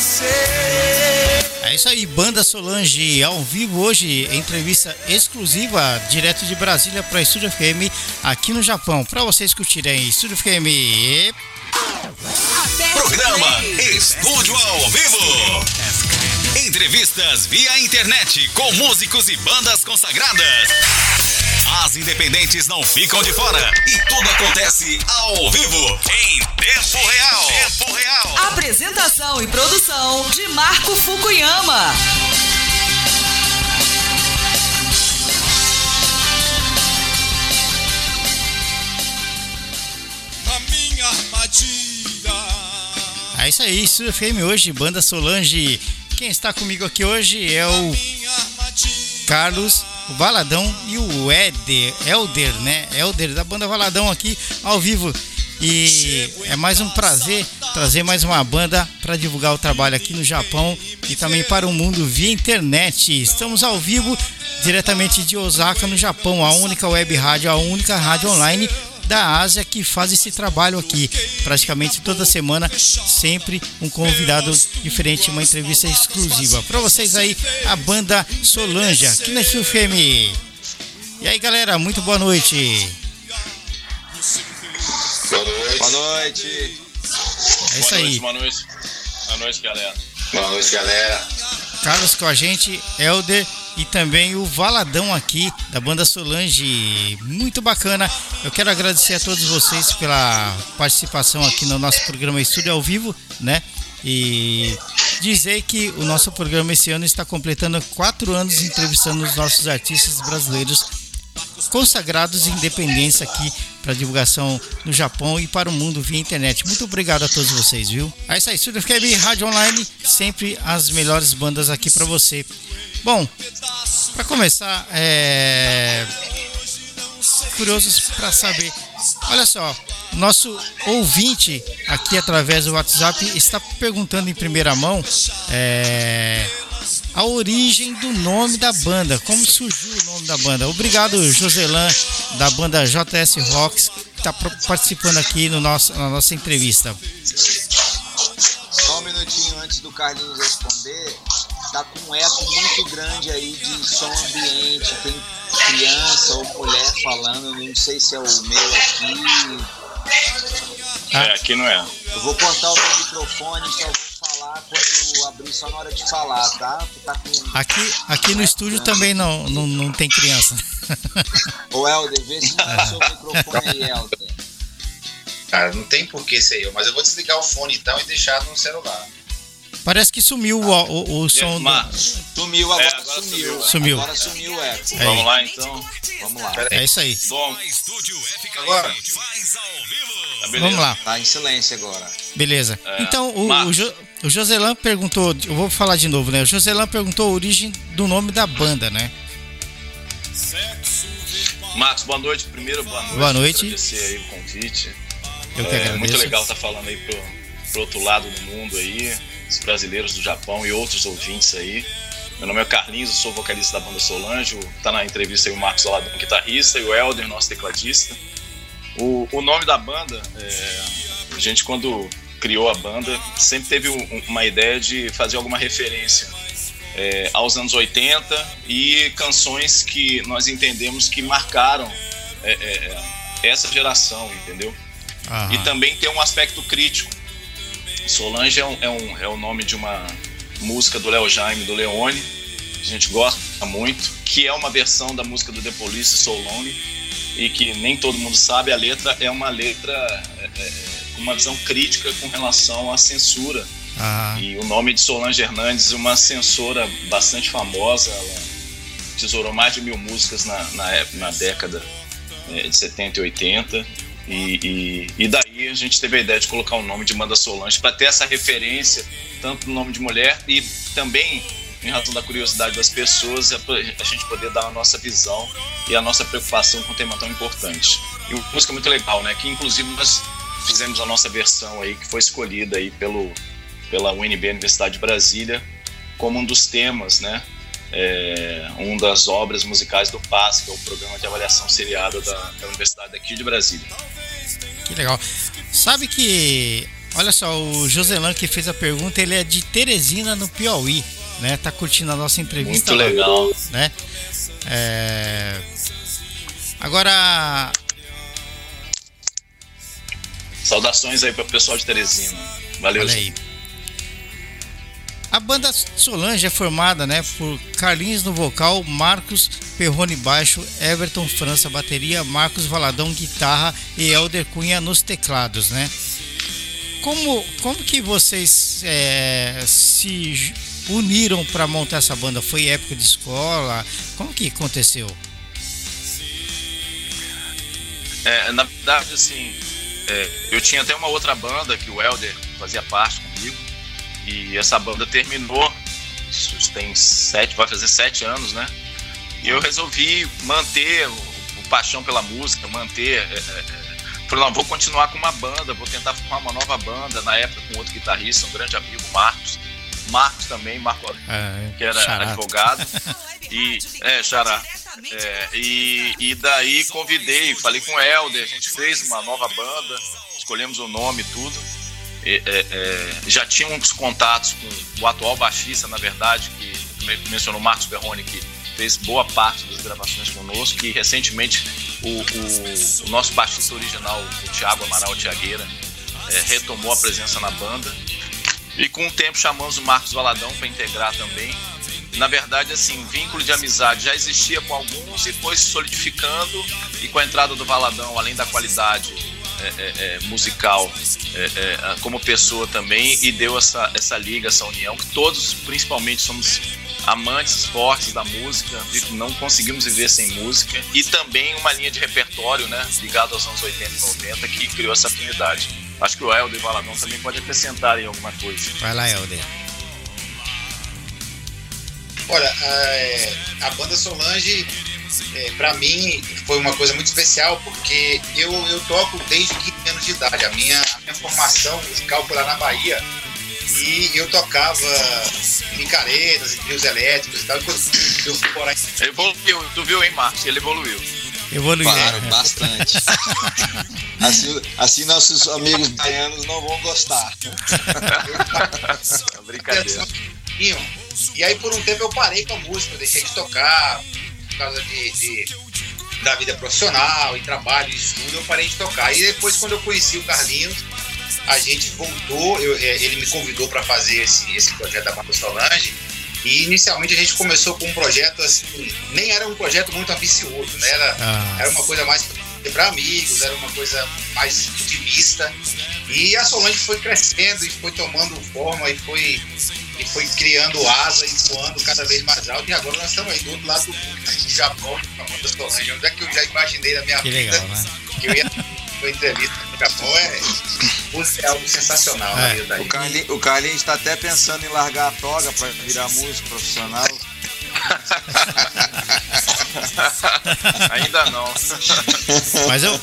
você. É isso aí, Banda Solange ao vivo hoje, entrevista exclusiva direto de Brasília para Estúdio FM aqui no Japão. Para vocês curtirem Estúdio FM. Programa Estúdio ao Vivo. Entrevistas via internet com músicos e bandas consagradas. As independentes não ficam de fora e tudo acontece ao vivo, em tempo real. Tempo real. Apresentação e produção de Marco Fukuyama. A minha armadilha. É isso aí, Estúdio FM hoje, Banda Solange. Quem está comigo aqui hoje é o Minha armadilha. Carlos, o Valadão e o Éder, Elder, né? Elder da banda Valadão aqui ao vivo. E é mais um prazer trazer mais uma banda para divulgar o trabalho aqui no Japão e também para o mundo via internet. Estamos ao vivo diretamente de Osaka, no Japão, a única web rádio, a única rádio online da Ásia que faz esse trabalho aqui. Praticamente toda semana, sempre um convidado diferente, uma entrevista exclusiva. Para vocês aí, a banda Solange, aqui na FM. E aí, galera, muito boa noite. Boa noite. Boa noite. É isso boa aí. noite, boa noite. Boa noite, galera. Boa noite, galera. Carlos com a gente, Elder e também o Valadão aqui da banda Solange. Muito bacana. Eu quero agradecer a todos vocês pela participação aqui no nosso programa Estúdio ao Vivo, né? E dizer que o nosso programa esse ano está completando quatro anos entrevistando os nossos artistas brasileiros consagrados independência aqui para divulgação no Japão e para o mundo via internet. Muito obrigado a todos vocês, viu? É isso aí, Estúdio FKB Rádio Online, sempre as melhores bandas aqui para você. Bom, para começar, é curiosos para saber. Olha só, nosso ouvinte aqui através do WhatsApp está perguntando em primeira mão é, a origem do nome da banda, como surgiu o nome da banda. Obrigado, Joselan, da banda JS Rocks, que está participando aqui no nosso, na nossa entrevista. Só um minutinho antes do Carlinhos responder. Tá com um eco muito grande aí de som ambiente. Tem criança ou mulher falando. Não sei se é o meu aqui. Ah. É, aqui não é. Eu vou cortar o meu microfone. Só falar quando abrir, só na hora de falar, tá? Tá com... Aqui, aqui no estúdio também não, não, não tem criança. Ô, Helder, vê se não é o seu microfone aí, Helder. Cara, não tem por que ser eu, mas eu vou desligar o fone então e deixar no celular. Parece que sumiu o, o, o som do... Sumiu, agora, É, agora sumiu. sumiu. Agora sumiu o eco. Aí. vamos lá então. Vamos lá. É isso aí. Bom, Agora. tá beleza. Vamos lá. Tá em silêncio agora. Beleza. É, Então, o, o, Jo- o Joselan perguntou, eu vou falar de novo, né? O Joselan perguntou a origem do nome da banda, né? Marcos, boa noite. Primeiro, boa noite. Boa noite. Agradecer aí o convite. Eu que é agradeço. muito legal estar falando aí pro, pro outro lado do mundo aí, os brasileiros do Japão e outros ouvintes aí. Meu nome é Carlinhos, eu sou vocalista da banda Solange. Tá na entrevista aí o Marcos Aladão, guitarrista, e o Helder, nosso tecladista. O, o nome da banda, é, a gente quando criou a banda, sempre teve um- uma ideia de fazer alguma referência é, aos anos 80 e canções que nós entendemos que marcaram é, é, essa geração, entendeu? Aham. E também tem um aspecto crítico. Solange é, um, é, um, é o nome de uma música do Léo Jaime, do Leone, que a gente gosta muito, que é uma versão da música do The Police, Lonely, e que nem todo mundo sabe, a letra é uma letra é, é, uma visão crítica com relação à censura. Aham. E o nome de Solange Hernandes, uma censora bastante famosa, ela tesourou mais de mil músicas na, na, ép- na década eh, de 70 e 80. E, e, e daí a gente teve a ideia de colocar o nome de Manda Solange para ter essa referência, tanto no nome de mulher e também, em razão da curiosidade das pessoas, a, a gente poder dar a nossa visão e a nossa preocupação com um tema tão importante. E uma música muito legal, né? Que inclusive nós fizemos a nossa versão aí, que foi escolhida aí pelo, pela UNB Universidade de Brasília como um dos temas, né? É, um das obras musicais do PAS, que é o programa de avaliação seriada da, da Universidade aqui de Brasília. Que legal. Sabe que Olha só, o Joselan que fez a pergunta, ele é de Teresina, no Piauí, né? Tá curtindo a nossa entrevista. Muito legal. Né? É... Agora, Saudações aí pro pessoal de Teresina. Valeu, olha gente. aí. A banda Solange é formada, né, por Carlinhos no vocal, Marcos Perrone baixo, Everton França bateria, Marcos Valadão guitarra e Elder Cunha nos teclados, né? Como, como que vocês é, se uniram para montar essa banda? Foi época de escola? Como que aconteceu? É, na verdade, assim, é, eu tinha até uma outra banda que o Helder fazia parte comigo. E essa banda terminou. Isso tem sete, vai fazer sete anos, né? E eu resolvi manter o, o paixão pela música, manter. É, é, é, falei, não, vou continuar com uma banda, vou tentar formar uma nova banda. Na época, com outro guitarrista, um grande amigo, Marcos. Marcos também, Marco, É, que era Xará. advogado. E, é, Xará. É, e, e daí convidei, falei com o Helder, a gente fez uma nova banda, escolhemos o nome e tudo. E, é, é, já tinha uns contatos com o atual baixista, na verdade, que me- mencionou Marcos Berrone, que fez boa parte das gravações conosco, e recentemente o, o- o nosso baixista original, o Thiago Amaral Tiagueira, é, retomou a presença na banda. E com o tempo chamamos o Marcos Valadão para integrar também. Na verdade, assim, vínculo de amizade já existia com alguns e foi se solidificando. E com a entrada do Valadão, além da qualidade é, é, é, musical, é, é, como pessoa também, e deu essa, essa liga, essa união, que todos, principalmente, somos amantes fortes da música, não conseguimos viver sem música, e também uma linha de repertório, né, ligado aos anos 80 e 90, que criou essa afinidade. Acho que o Helder e o Valadão também pode acrescentar aí alguma coisa. Vai lá, Helder. Olha, é, a banda Solange, é, para mim, foi uma coisa muito especial, porque eu, eu toco desde 15 anos de idade. A minha, a minha formação musical foi lá na Bahia. E eu tocava em micaretas, em trios elétricos e tal. E quando eu fui morar em Evoluiu, tu viu, hein, Marcos? Ele evoluiu. Evoluir. Claro, bastante. Assim, assim nossos amigos baianos não vão gostar. Brincadeira. pouquinho. E aí por um tempo eu parei com a música, deixei de tocar por causa de, de- da vida profissional e trabalho e estudo, eu parei de tocar. E depois quando eu conheci o Carlinhos, a gente voltou, eu- é, ele me convidou para fazer esse, esse projeto da Banda Solange. E inicialmente a gente começou com um projeto assim, nem era um projeto muito ambicioso, né? Era, Ah, era uma coisa mais para amigos, era uma coisa mais intimista. E a Solange foi crescendo e foi tomando forma e foi, e foi criando asa e voando cada vez mais alto. E agora nós estamos aí do outro lado do mundo, né, no Japão, com a Solange. Onde é que eu já imaginei na minha que vida legal, né? que eu ia uma entrevista no Japão? É, música é algo sensacional na É, vida. O Carlinhos, o Carlinhos está até pensando em largar a toga para virar músico profissional. Ainda não. Mas eu,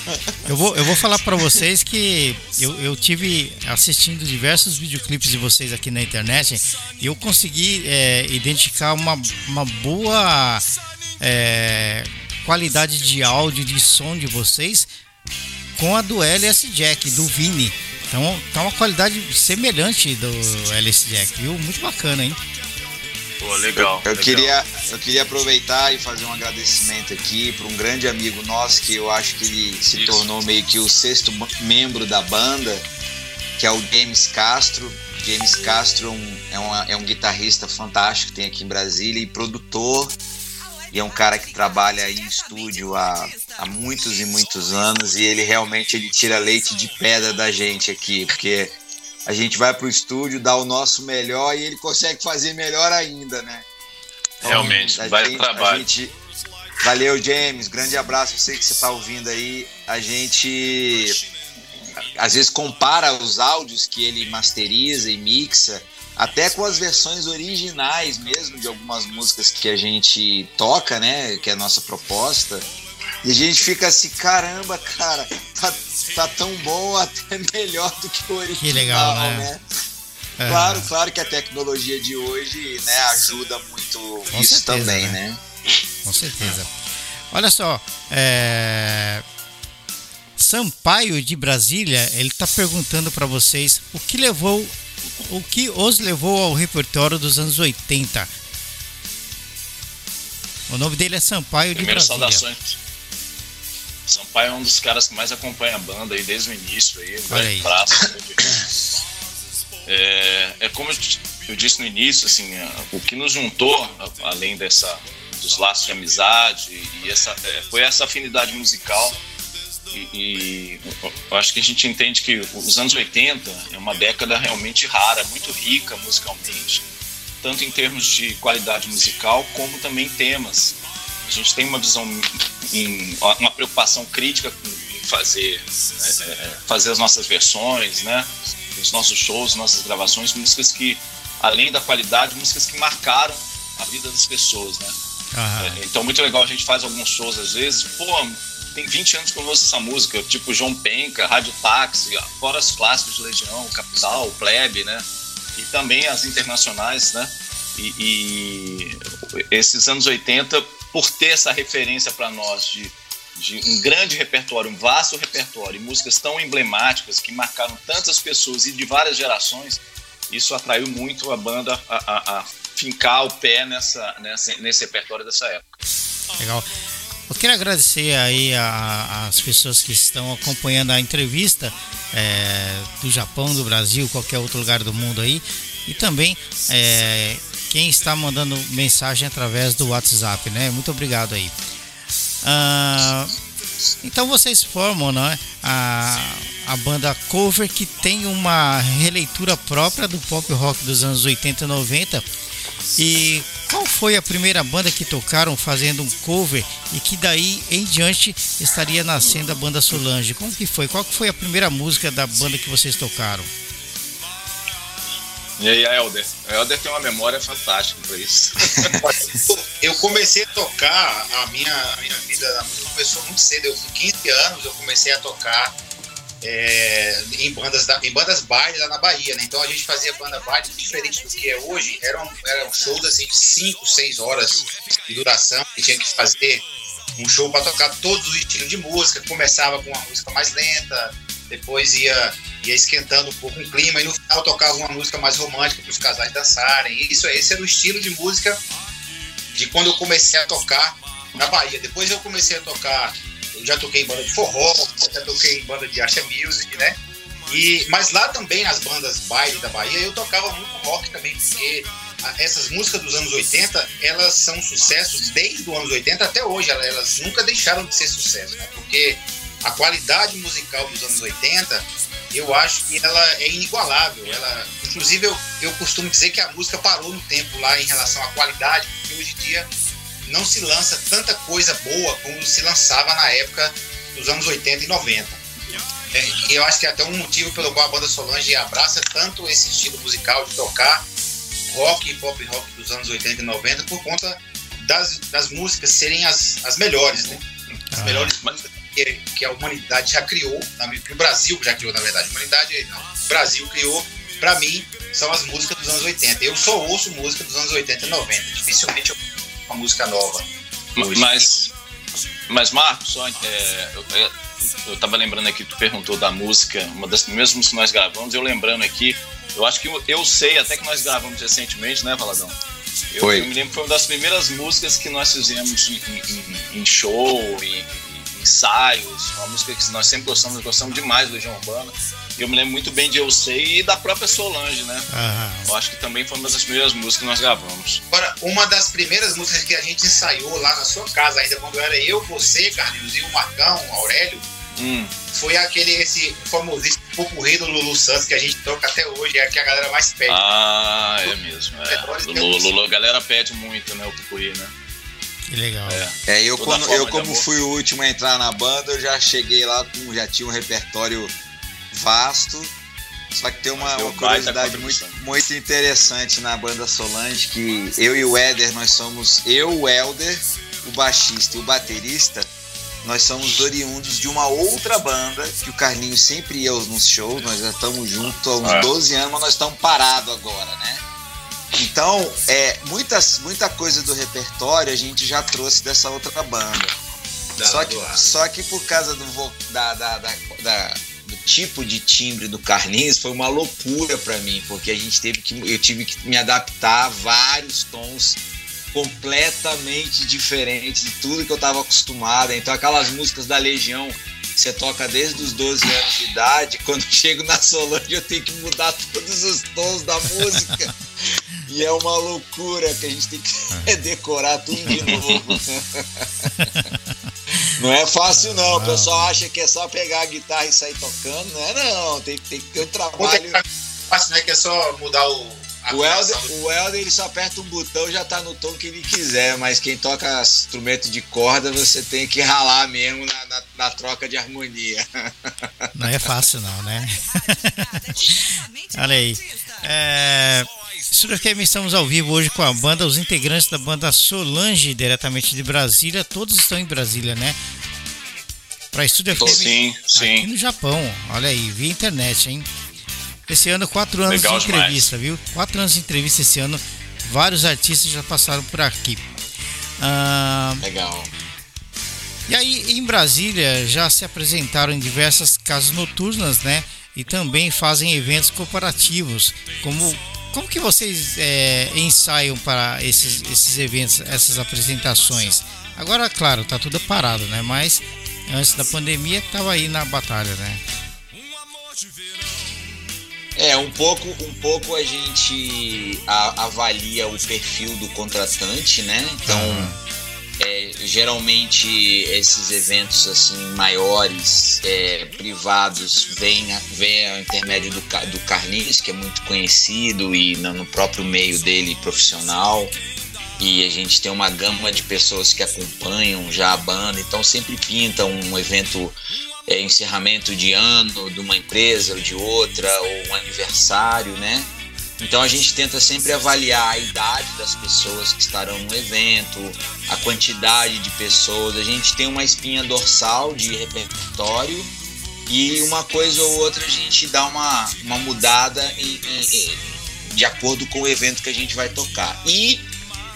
eu, vou, eu vou falar pra vocês que eu, eu tive assistindo diversos videoclipes de vocês aqui na internet e eu consegui é, identificar uma, uma boa é, qualidade de áudio, de som de vocês com a do LS Jack, do Vini. Então tá uma qualidade semelhante do LS Jack, viu? Muito bacana, hein? Pô, legal. Eu legal. queria, eu queria aproveitar e fazer um agradecimento aqui para um grande amigo nosso que eu acho que ele se Isso. tornou meio que o sexto membro da banda, que é o James Castro. James Castro é um- é, uma- é um guitarrista fantástico que tem aqui em Brasília e produtor. E é um cara que trabalha em estúdio há, há muitos e muitos anos e ele realmente ele tira leite de pedra da gente aqui, porque a gente vai pro estúdio, dá o nosso melhor e ele consegue fazer melhor ainda, né? Então, Realmente, vai gente- trabalho. gente- Valeu, James. Grande abraço. Eu sei que você está ouvindo aí. A gente às vezes compara os áudios que ele masteriza e mixa, até com as versões originais mesmo de algumas músicas que a gente toca, né? Que é a nossa proposta. E a gente fica assim, caramba, cara, tá, tá tão bom, até melhor do que o original, Que legal, né? né? É, Claro, claro que a tecnologia de hoje, né, ajuda muito Com isso certeza, também, né? né? Com certeza. Olha só, é... Sampaio de Brasília, ele está perguntando para vocês o que levou, o que os levou ao repertório dos anos 80. O nome dele é Sampaio de Primeiro, Brasília. saudações. Sampaio é um dos caras que mais acompanha a banda aí desde o início aí, um grande braço. É, é como eu di- eu disse no início, assim, o que nos juntou, além dessa dos laços de amizade e essa é, foi essa afinidade musical e, e eu acho que a gente entende que os anos 80 é uma década realmente rara, muito rica musicalmente, tanto em termos de qualidade musical como também temas. A gente tem uma visão, em, uma preocupação crítica em fazer, é, é, fazer as nossas versões, né? Os nossos shows, nossas gravações, músicas que, além da qualidade, músicas que marcaram a vida das pessoas, né? É, Então, muito legal, a gente faz alguns shows às vezes, pô, tem 20 anos que eu ouço essa música, tipo João Penca, Rádio Táxi, fora os clássicos de Legião, Capital, Plebe, né? E também as internacionais, né? E, e esses anos 80, por ter essa referência para nós de, de um grande repertório, um vasto repertório, e músicas tão emblemáticas que marcaram tantas pessoas e de várias gerações, isso atraiu muito a banda a, a- a fincar o pé nessa, nessa, nesse repertório dessa época. Legal. Eu quero agradecer aí as pessoas que estão acompanhando a entrevista é, do Japão, do Brasil, qualquer outro lugar do mundo aí. E também é, quem está mandando mensagem através do WhatsApp, né? Muito obrigado aí. Ah, então vocês formam né, a, a banda cover que tem uma releitura própria do pop rock dos anos 80 e 90. E qual foi a primeira banda que tocaram fazendo um cover e que daí em diante estaria nascendo a banda Solange? Como que foi? Qual que foi a primeira música da banda que vocês tocaram? E aí, a Helder? A Helder tem uma memória fantástica para isso. Eu comecei a tocar, a minha, a minha vida começou muito cedo. Eu com 15 anos eu comecei a tocar é, em, bandas da, em bandas baile lá na Bahia, né? Então a gente fazia banda baile diferente do que é hoje. Eram, eram shows assim de 5, 6 horas de duração. E tinha que fazer um show para tocar todos os estilos de música. Começava com uma música mais lenta, depois ia, ia esquentando um pouco o clima e no final tocava uma música mais romântica para os casais dançarem. Isso, esse era o estilo de música de quando eu comecei a tocar na Bahia. Depois eu comecei a tocar, eu já toquei em banda de forró, já toquei em banda de Asha Music, né? E, mas lá também, nas bandas baile da Bahia, eu tocava muito rock também, porque essas músicas dos anos 80, elas são sucessos desde os anos 80 até hoje, elas nunca deixaram de ser sucesso, né? Porque a qualidade musical dos anos 80, eu acho que ela é inigualável. Ela, inclusive, eu, eu costumo dizer que a música parou no tempo lá em relação à qualidade, porque hoje em dia não se lança tanta coisa boa como se lançava na época dos anos 80 e 90. É, e eu acho que é até um motivo pelo qual a banda Solange abraça tanto esse estilo musical de tocar rock e pop rock dos anos 80 e 90 por conta das, das músicas serem as, as melhores, né? As Ah. melhores músicas que, que a humanidade já criou, que o Brasil já criou, na verdade. A humanidade não. O Brasil criou, pra mim, são as músicas dos anos 80. Eu só ouço música dos anos 80 e 90. Dificilmente eu uma música nova. hoje. Mas, mas Marcos, é, eu, eu, eu tava lembrando aqui, tu perguntou da música, uma das primeiras músicas que nós gravamos, eu lembrando aqui, eu acho que eu, eu sei, até que nós gravamos recentemente, né, Valadão? Eu, Foi. eu me lembro que foi uma das primeiras músicas que nós fizemos em, em- em show, em ensaios, uma música que nós sempre gostamos, gostamos demais do Legião Urbana. E eu me lembro muito bem de Eu Sei e da própria Solange, né? Aham. Eu acho que também foi uma das primeiras músicas que nós gravamos. Agora, uma das primeiras músicas que a gente ensaiou lá na sua casa, ainda quando era eu, você, Carlinhos, e o Marcão, o Aurélio, Hum, foi aquele, esse famosíssimo Pupurri do Lulu Santos que a gente toca até hoje, é a que a galera mais pede. Ah, é mesmo. É. Lulu, Lulu, a galera pede muito, né? O Pupurri, né? Que legal. É. É, eu, Toda forma eu como fui o último a entrar na banda, eu já cheguei lá com já tinha um repertório vasto. Só que tem uma, uma curiosidade muito, muito interessante na banda Solange, que eu e o Éder, nós somos eu, o Helder, o baixista e o baterista, nós somos oriundos de uma outra banda que o Carlinhos sempre ia nos shows, nós já estamos juntos há uns É. 12 anos, mas nós estamos parados agora, né? Então, é, muitas, muita coisa do repertório a gente já trouxe dessa outra banda. da- Só que, ar. só que por causa do, da, da- da- da- do tipo de timbre do Carlinhos foi uma loucura pra mim, porque a gente teve que eu tive que me adaptar a vários tons completamente diferentes de tudo que eu tava acostumado. Então aquelas músicas da Legião que você toca desde os 12 anos de idade, quando chego na Solange eu tenho que mudar todos os tons da música. E é uma loucura que a gente tem que decorar tudo de novo. Não é fácil não, o pessoal acha que é só pegar a guitarra e sair tocando, não é não, tem, tem que ter um trabalho. que fácil, né? Que é só mudar o. O Helder, o Helder ele só aperta um botão e já tá no tom que ele quiser, mas quem toca instrumento de corda você tem que ralar mesmo na, na- na troca de harmonia. Não é fácil não, né? Olha aí. É, Estúdio FM, estamos ao vivo hoje com a banda, os integrantes da banda Solange, diretamente de Brasília. Todos estão em Brasília, né? Para Estúdio FM Sim, aqui sim. no Japão. Olha aí, via internet, hein? Esse ano, quatro anos Legal de demais. entrevista, viu? Quatro anos de entrevista esse ano. Vários artistas já passaram por aqui. Ah, Legal. e aí, em Brasília, já se apresentaram em diversas casas noturnas, né? E também fazem eventos corporativos. Como, como que vocês é, ensaiam para esses, esses eventos, essas apresentações? Agora, claro, tá tudo parado, né? Mas antes da pandemia, tava aí na batalha, né? É, um pouco, um pouco a gente a- avalia o perfil do contratante, né? Então, é, geralmente esses eventos assim maiores, é, privados, vêm vêm ao intermédio do, do Carlinhos, que é muito conhecido e no no próprio meio dele profissional. E a gente tem uma gama de pessoas que acompanham já a banda, então sempre pinta um evento é, encerramento de ano de uma empresa ou de outra, ou um aniversário, né? Então a gente tenta sempre avaliar a idade das pessoas que estarão no evento, a quantidade de pessoas. A gente tem uma espinha dorsal de repertório e uma coisa ou outra a gente dá uma, uma mudada em- em- em- de acordo com o evento que a gente vai tocar. E,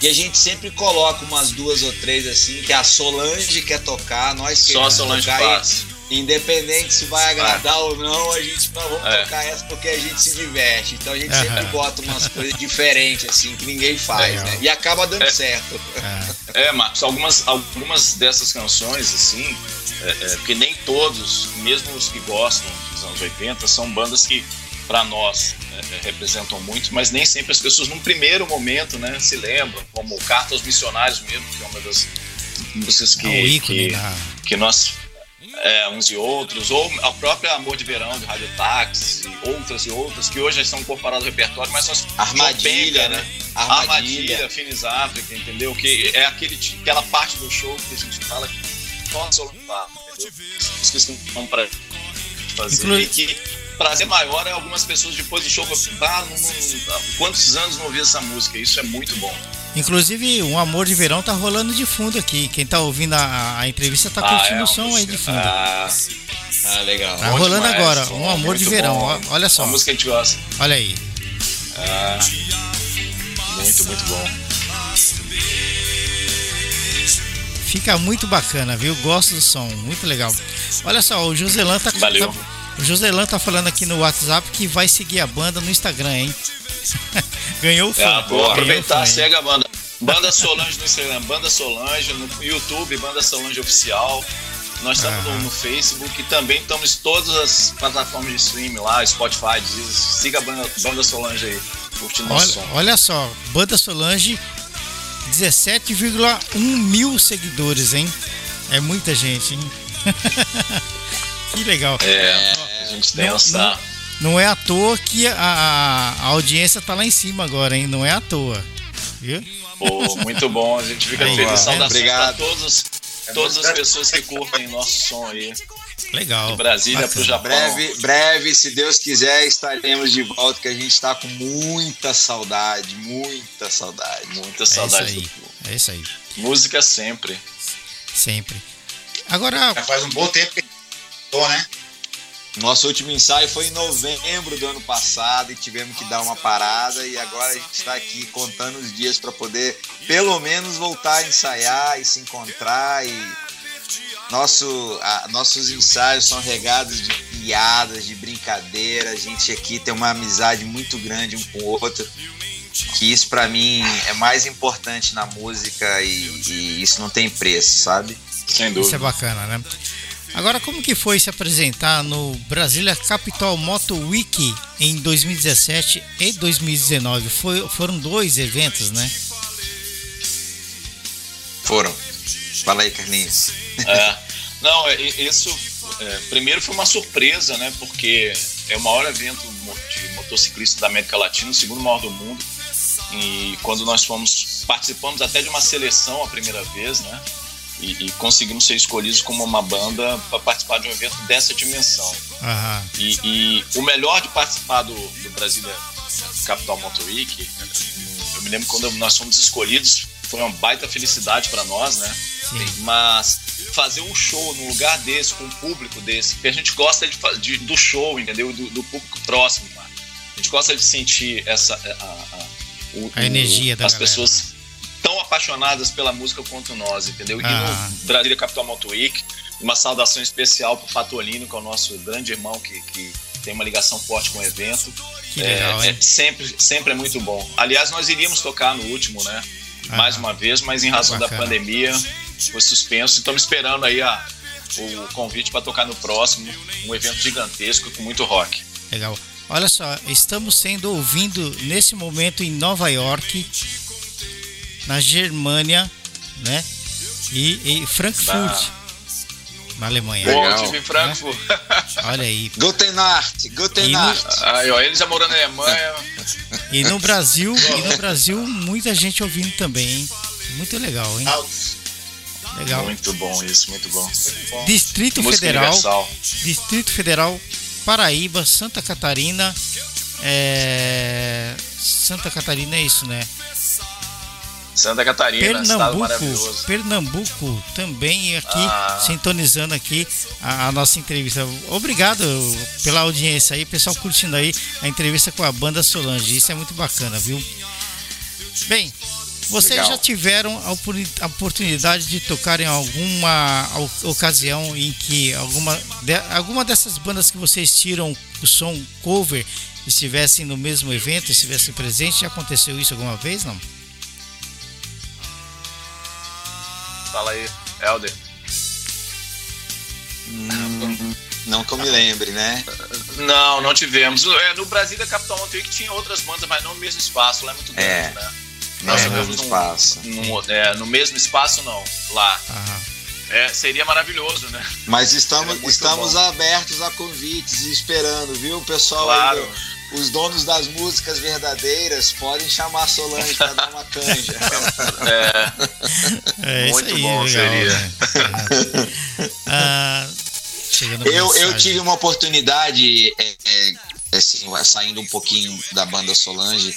e a gente sempre coloca umas duas ou três assim, que a Solange quer tocar, nós Só a queremos Solange tocar. faz. Independente se vai agradar ou não, a gente não vamos É. tocar essa porque a gente se diverte. Então a gente Aham. sempre bota umas coisas diferentes, assim, que ninguém faz, Legal. né? E acaba dando É. certo. É, É, Marcos, algumas, algumas dessas canções, assim, é, é, porque nem todos, mesmo os que gostam dos anos 80, são bandas que, para nós, representam muito, mas nem sempre as pessoas, num primeiro momento, né, se lembram, como Carta aos Missionários mesmo, que é uma das músicas que, é um ícone que, da. que nós, é, uns e outros, ou a própria Amor de Verão, de Rádio Táxi, e outras e outras, que hoje já estão incorporadas ao repertório, mas são as Armadilha, Penca, né? Armadilha, Armadilha. Finis África, entendeu? Que é aquele, aquela parte do show que a gente fala que nossa, lá, entendeu? Músicas que não para fazer. Inclui- E que prazer maior é algumas pessoas depois do show ah, não, não, quantos anos não ouvi essa música? Isso é muito bom. Inclusive, um amor de verão tá rolando de fundo aqui. Quem tá ouvindo a, a entrevista tá Ah, curtindo é o som aí música- de fundo. Ah, Ah, legal. Tá bom rolando demais, agora, bom, um amor de verão. bom. Olha só, uma música que a gente gosta. olha aí. Ah, muito, muito bom. Fica muito bacana, viu? Gosto do som, muito legal. Olha só, o Joselan tá, Valeu. tá- o Joselan tá falando aqui no WhatsApp que vai seguir a banda no Instagram, hein? Ganhou o fã. Ah, vou o aproveitar, segue a banda. Banda Solange no Instagram, Banda Solange, no YouTube, Banda Solange Oficial. Nós estamos no, Aham. no Facebook e também estamos em todas as plataformas de streaming lá, Spotify, Deezer. Siga a Banda, banda Solange aí, curtindo nosso Olha, som. olha só, Banda Solange, 17,1 mil seguidores, hein? É muita gente, hein? que legal. É, a gente tem Não- essa. Não é à toa que a, a- a audiência tá lá em cima agora, hein? Não é à toa. Viu? Pô, muito bom, a gente fica Aí, feliz. ó. Saudações Obrigado. para todos, todas as pessoas que curtem nosso som aí. Legal. De Brasília Bacana. pro Japão. Breve, breve, se Deus quiser, estaremos de volta, que a gente está com muita saudade, muita saudade. Muita É isso saudade aí. do povo. É isso aí. Música sempre. Sempre. Agora, Já faz um bom tempo que tô, né? Nosso último ensaio foi em novembro do ano passado e tivemos que dar uma parada e agora a gente está aqui contando os dias para poder pelo menos voltar a ensaiar e se encontrar e Nosso, a- nossos ensaios são regados de piadas, de brincadeira. A gente aqui tem uma amizade muito grande um com o outro. Que isso pra mim é mais importante na música e, e isso não tem preço, sabe? Sem Isso é dúvida. bacana, né? Agora, como que foi se apresentar no Brasília Capital Moto Week em 2017 e 2019? Foi, foram dois eventos, né? Foram. Fala aí, Carlinhos. É. Não, é, isso. é, primeiro foi uma surpresa, né? Porque é o maior evento de motociclista da América Latina, o segundo maior do mundo. E quando nós fomos, participamos até de uma seleção a primeira vez, né? E, e conseguimos ser escolhidos como uma banda para participar de um evento dessa dimensão. Aham. E, e o melhor de participar do, do Brasília Capital Motor Week, eu me lembro quando nós fomos escolhidos, foi uma baita felicidade para nós, né? Sim. Mas fazer um show num lugar desse, com um público desse, porque a gente gosta de, de- do show, entendeu? Do, do público próximo, cara. A gente gosta de sentir essa. A, a- o- A o- energia da As galera, pessoas tão apaixonadas pela música quanto nós, entendeu? E Ah. no Brasília Capital Motor Week, uma saudação especial pro Patolino, que é o nosso grande irmão que, que tem uma ligação forte com o evento. Que legal, é, é sempre, sempre é muito bom. Aliás, nós iríamos tocar no último, né? Ah. Mais uma vez, mas em razão da pandemia foi suspenso. Estamos esperando aí a, o convite para tocar no próximo, um evento gigantesco com muito rock. Legal. Olha só, estamos sendo ouvindo nesse momento em Nova York, na Germânia, né? E, e Frankfurt, na Alemanha. Bom, Legal. eu tive em Frankfurt. Olha aí. Guten Nacht, Guten no- Nacht. Aí, ó, ele já morou na Alemanha. E no Brasil, e no Brasil, muita gente ouvindo também, hein? Muito legal, hein? Legal. Muito bom isso, muito bom. Distrito Música Federal, universal. Distrito Federal, Paraíba, Santa Catarina, é... Santa Catarina é isso, né? Santa Catarina, estado Pernambuco, maravilhoso. Pernambuco também aqui Ah. sintonizando aqui a, a nossa entrevista. Obrigado pela audiência aí, pessoal curtindo aí a entrevista com a banda Solange. Isso é muito bacana, viu? Bem, vocês Legal. já tiveram a opor- a oportunidade de tocar em alguma ocasião em que alguma, de- alguma dessas bandas que vocês tiram o som cover estivessem no mesmo evento, estivessem presentes? Já aconteceu isso alguma vez, não? Fala aí, Helder. Hum, não que eu me lembre, né? Não, não tivemos. É, no Brasil, a Capital Motor Week tinha outras bandas, mas não no mesmo espaço. Lá é muito grande, É. né? Não Nós é no mesmo espaço. num- é, no mesmo espaço, não. Lá. Aham. É, seria maravilhoso, né? Mas estamos, estamos bom. abertos a convites e esperando, viu, pessoal? Claro. aí, os donos das músicas verdadeiras podem chamar a Solange para dar uma canja. É, É Muito aí, bom legal, seria. né? Ah, Eu, eu tive uma oportunidade, é, é, assim, saindo um pouquinho da banda Solange,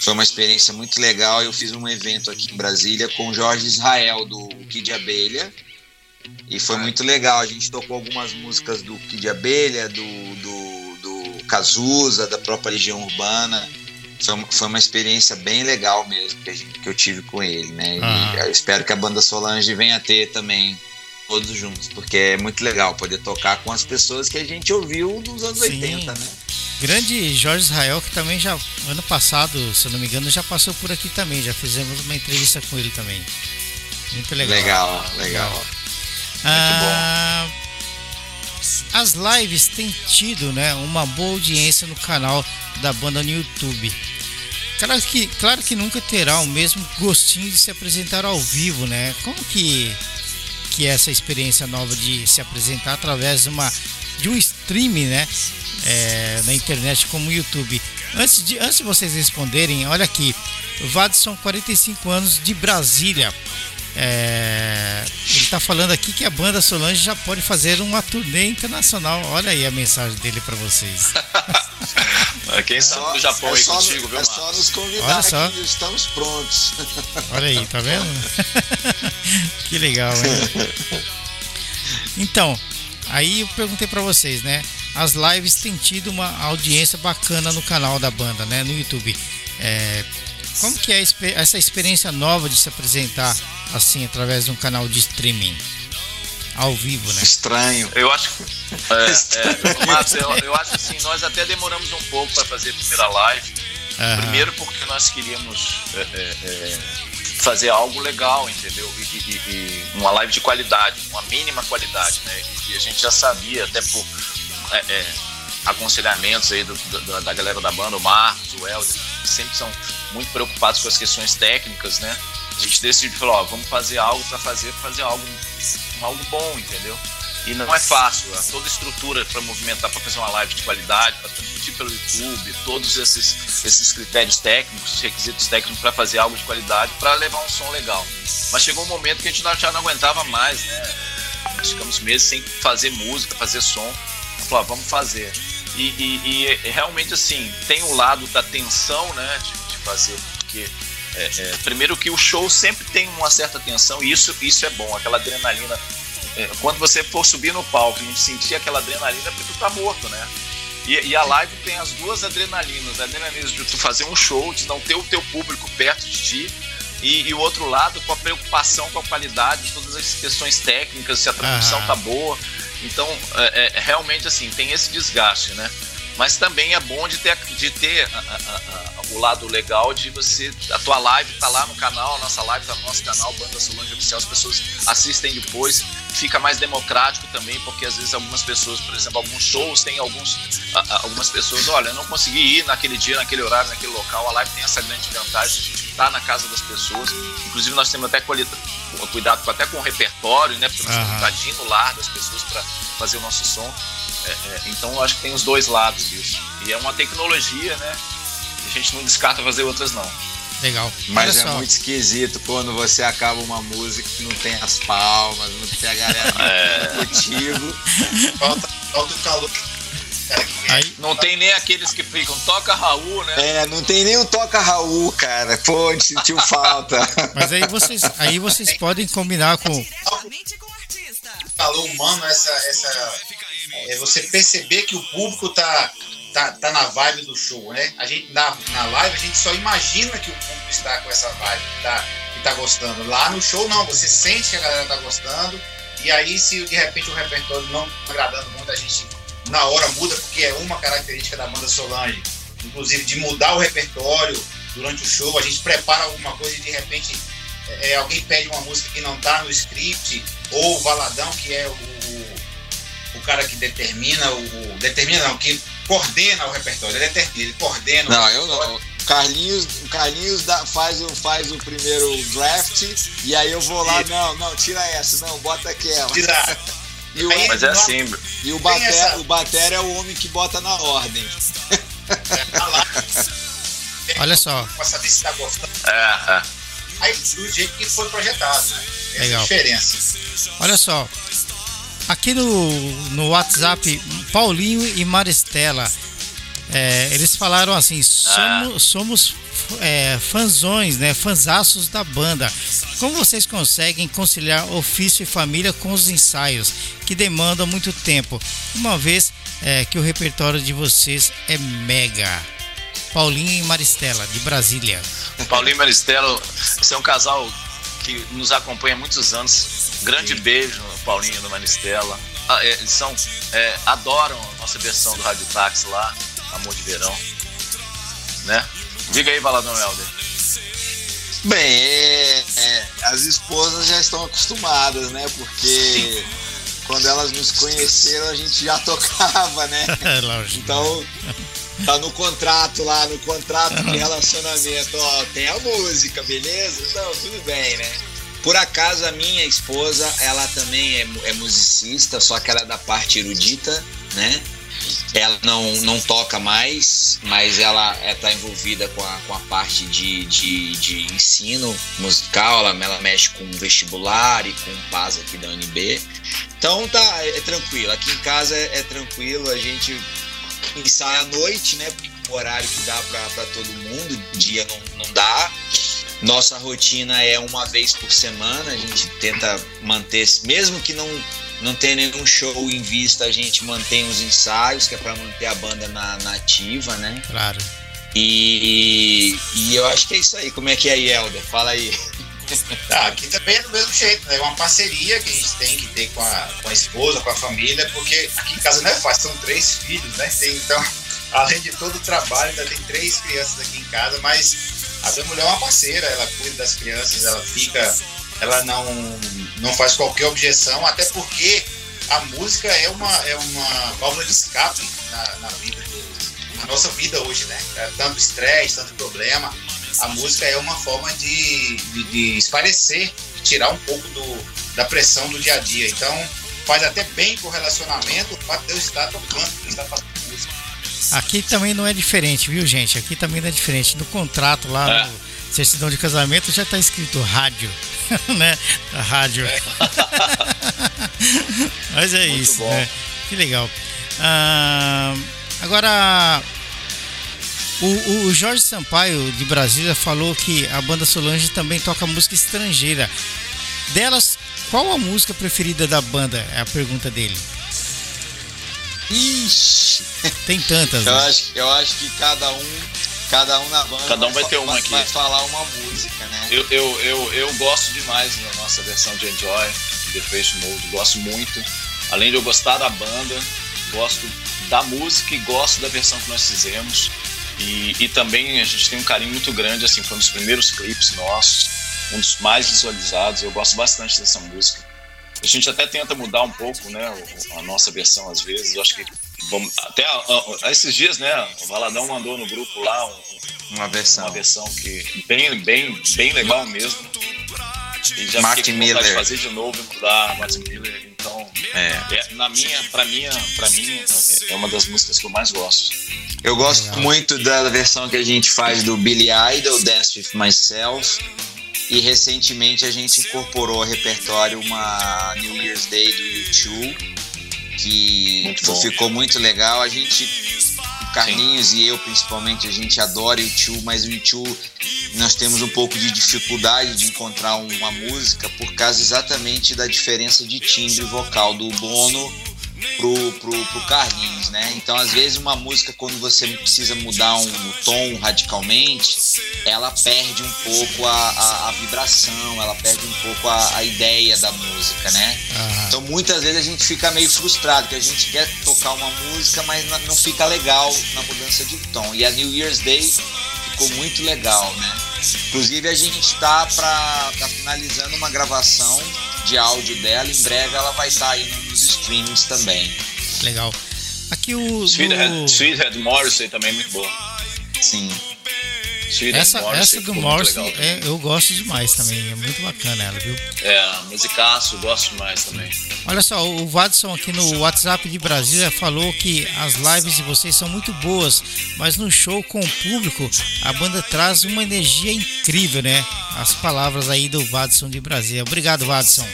foi uma experiência muito legal. Eu fiz um evento aqui em Brasília com o Jorge Israel, do Kid Abelha. E foi muito legal. A gente tocou algumas músicas do Kid Abelha, do, do Cazuza, da própria Legião Urbana. Foi, uma- foi uma experiência bem legal mesmo que, gente- que eu tive com ele, né? E Ah. eu espero que a banda Solange venha a ter também todos juntos, porque é muito legal poder tocar com as pessoas que a gente ouviu nos anos Sim. 80, né? Grande Jorge Israel, que também já, ano passado, se eu não me engano, já passou por aqui também. Já fizemos uma entrevista com ele também. Muito legal. Legal, legal. Ah, as lives têm tido né, uma boa audiência no canal da banda no YouTube. Claro que, claro que nunca terá o mesmo gostinho de se apresentar ao vivo, né? Como que, que é essa experiência nova de se apresentar através de, uma, de um stream, né? É, na internet como o YouTube. Antes de, antes de vocês responderem, olha aqui, Vadson, 45 anos de Brasília. É, ele está falando aqui que a banda Solange já pode fazer uma turnê internacional. Olha aí a mensagem dele para vocês. quem sabe do Japão é aí só, contigo, viu, é só Marcos? nos convidar Olha só. que estamos prontos. Olha aí, tá vendo? que legal, hein? Então, aí eu perguntei pra vocês, né? As lives têm tido uma audiência bacana no canal da banda, né? No YouTube. É, como que é essa experiência nova de se apresentar assim através de um canal de streaming? ao vivo, né? Estranho. Eu acho. É, é, Marcos, eu, eu acho assim, nós até demoramos um pouco para fazer a primeira live. Aham. Primeiro porque nós queríamos é, é, é, fazer algo legal, entendeu? E, e- e uma live de qualidade, uma mínima qualidade, né? E a gente já sabia, até por é, é, aconselhamentos aí do- do- da galera da banda, o Marcos, o Helder, que sempre são muito preocupados com as questões técnicas, né? A gente decidiu falar, ó, vamos fazer algo para fazer, fazer algo, algo bom, entendeu? E não é fácil, a toda estrutura para movimentar, para fazer uma live de qualidade, para transmitir pelo YouTube, todos esses, esses critérios técnicos, requisitos técnicos para fazer algo de qualidade, para levar um som legal. Mas chegou um momento que a gente já não aguentava mais, né? Nós ficamos meses sem fazer música, fazer som. Falou, vamos fazer. E, e- e, realmente, assim, tem o lado da tensão, né, de, de fazer, porque é, é, primeiro que o show sempre tem uma certa tensão e isso, isso é bom, aquela adrenalina. É, quando você for subir no palco e sentir aquela adrenalina, é porque tu tá morto, né? E, e a live tem as duas adrenalinas, a adrenalina de tu fazer um show, de não ter o teu público perto de ti, e, e o outro lado com a preocupação com a qualidade, todas as questões técnicas, se a transmissão Aham. tá boa. Então, é, é, realmente assim, tem esse desgaste, né? Mas também é bom de ter, de ter a- a- a- o lado legal de você. A tua live tá lá no canal, a nossa live tá no nosso canal, Banda Solange Oficial, as pessoas assistem depois, fica mais democrático também, porque às vezes algumas pessoas, por exemplo, alguns shows tem alguns, algumas pessoas, olha, eu não consegui ir naquele dia, naquele horário, naquele local, a live tem essa grande vantagem de estar na casa das pessoas. Inclusive nós temos até colheita, cuidado até com o repertório, né? Porque nós Aham. estamos invadindo no lar das pessoas para fazer o nosso som. É, é, então eu acho que tem os dois lados disso. E é uma tecnologia, né? E a gente não descarta fazer outras não. Legal. Mas Olha é só. muito esquisito quando você acaba uma música que não tem as palmas, não tem a galera É. contigo. Falta, falta o calor. Que- Aí, Não tem nem aqueles que ficam, toca Raul, né? É, não tem nem o Toca Raul, cara. Pô, a gente sentiu falta. mas aí vocês, aí vocês podem combinar com. Diretamente com o artista. calor humano, essa, essa é você perceber que o público tá, tá, tá na vibe do show, né? A gente na, na live a gente só imagina que o público está com essa vibe, tá, que tá gostando. Lá no show não, você sente que a galera tá gostando e aí se de repente o repertório não tá agradando muito a gente na hora muda porque é uma característica da banda Solange, inclusive de mudar o repertório durante o show, a gente prepara alguma coisa e de repente é, alguém pede uma música que não tá no script ou o Valadão, que é o cara que determina, o, determina não, que coordena o repertório, ele determina, ele coordena o Não, eu não. O Carlinhos, o Carlinhos dá- faz, o, faz o primeiro draft e aí eu vou lá, não, não, tira essa, não, bota aquela. Tira- E o, Mas é assim, e o, bater, essa- o bater é o homem que bota na ordem. tá lá, Olha só. pra saber se tá gostando. é, é. Aí do jeito que foi projetado, né? Essa Legal. é a diferença. Olha só. Aqui no, no WhatsApp, Paulinho e Maristela, é, eles falaram assim: somos, somos é, fanzões, né? Fanzaços da banda. Como vocês conseguem conciliar ofício e família com os ensaios, que demandam muito tempo, uma vez é, que o repertório de vocês é mega? Paulinho e Maristela, de Brasília. Paulinho e Maristelo, esse é um casal que nos acompanha há muitos anos. Grande beijo Paulinho no Maristela. Ah, é, eles são, é, adoram a nossa versão do Rádio Táxi lá, Amor de Verão. Né? Diga aí, Valadão Helder. Bem, é- é, as esposas já estão acostumadas, né? Porque quando elas nos conheceram a gente já tocava, né? Lógico. Então, tá no contrato lá, no contrato de relacionamento, ó, tem a música, beleza? Então, tudo bem, né? Por acaso, a minha esposa, ela também é, é musicista, só que ela é da parte erudita, né? Ela não, não toca mais, mas ela está envolvida com a, com a parte de, de, de ensino musical, ela, ela mexe com vestibular e com PAS aqui da UNB. Então tá, é, é tranquilo. Aqui em casa é, é tranquilo, a gente ensaia à noite, né? É o horário que dá para todo mundo, dia não, não dá. Nossa rotina é uma vez por semana, a gente tenta manter, mesmo que não, não tenha nenhum show em vista, a gente mantém os ensaios, que é para manter a banda na, na ativa, né? Claro. E, e eu acho que é isso aí. Como é que é aí, Helder? Fala aí. Ah, aqui também é do mesmo jeito, né? É uma parceria que a gente tem que ter com a, com a esposa, com a família, porque aqui em casa não é fácil, são três filhos, né? Tem, então, além de todo o trabalho, ainda tem três crianças aqui em casa, mas a minha mulher é uma parceira, ela cuida das crianças, ela fica, ela não, não faz qualquer objeção, até porque a música é uma, é uma válvula de escape na, na vida, na nossa vida hoje, né? É tanto estresse, tanto problema. A música é uma forma de, de, de esparecer, de tirar um pouco do, da pressão do dia a dia. Então, faz até bem pro relacionamento o fato de eu estar tocando, de eu estar fazendo. Aqui também não é diferente, viu, gente? Aqui também não é diferente. No contrato lá, É. no certidão de casamento, já tá escrito rádio, né? Rádio. Mas é Muito isso, bom. né? Que legal. Ah, agora, o- o Jorge Sampaio de Brasília falou que a banda Solange também toca música estrangeira. Delas, qual a música preferida da banda? É a pergunta dele. Ixi, Tem tantas, eu né? acho, eu acho que cada um, cada um na banda Cada um vai ter uma vai, aqui. vai falar uma música, né? Eu, eu, eu, eu gosto demais da nossa versão de Enjoy, The Face Mode, gosto muito. Além de eu gostar da banda, gosto da música e gosto da versão que nós fizemos. E, e também a gente tem um carinho muito grande, assim, foi um dos primeiros clipes nossos, um dos mais visualizados. Eu gosto bastante dessa música. A gente até tenta mudar um pouco, né, a nossa versão às vezes. Eu acho que vamos, até a- a- esses dias, né, o Valadão mandou no grupo lá um, Uma versão. uma versão que bem, bem, bem legal mesmo. E já Martin Miller. de fazer de novo e mudar Martin Miller. Então, É. é, na minha, pra minha, pra mim, é- é uma das músicas que eu mais gosto. Eu gosto muito da versão que a gente faz do Billy Idol, Dance With Myself. E recentemente a gente incorporou ao repertório uma New Year's Day do YouTube, que Muito bom. ficou muito legal. A gente, o Carlinhos e eu principalmente, a gente adora o YouTube, mas o YouTube nós temos um pouco de dificuldade de encontrar uma música por causa exatamente da diferença de timbre vocal do Bono pro, pro, pro Carlinhos, né? Então, às vezes, uma música, quando você precisa mudar um tom radicalmente, ela perde um pouco a, a, a vibração, ela perde um pouco a, a ideia da música, né? Ah, Então, muitas vezes a gente fica meio frustrado, que a gente quer tocar uma música, mas não fica legal na mudança de tom. E a New Year's Day ficou muito legal, né? Inclusive, a gente está para tá finalizando uma gravação de áudio dela. Em breve ela vai estar aí nos streamings também. legal. Aqui o. Sweethead, no- Sweethead Morrissey também é muito boa. Sim. Essa, Morrissey essa do Morrison é, eu gosto demais também. É muito bacana ela, viu? É, musicaço, gosto demais também. Olha só, o Vadson aqui no WhatsApp de Brasília falou que as lives de vocês são muito boas, mas no show com o público a banda traz uma energia incrível, né? As palavras aí do Vadson de Brasília. Obrigado, Vadson.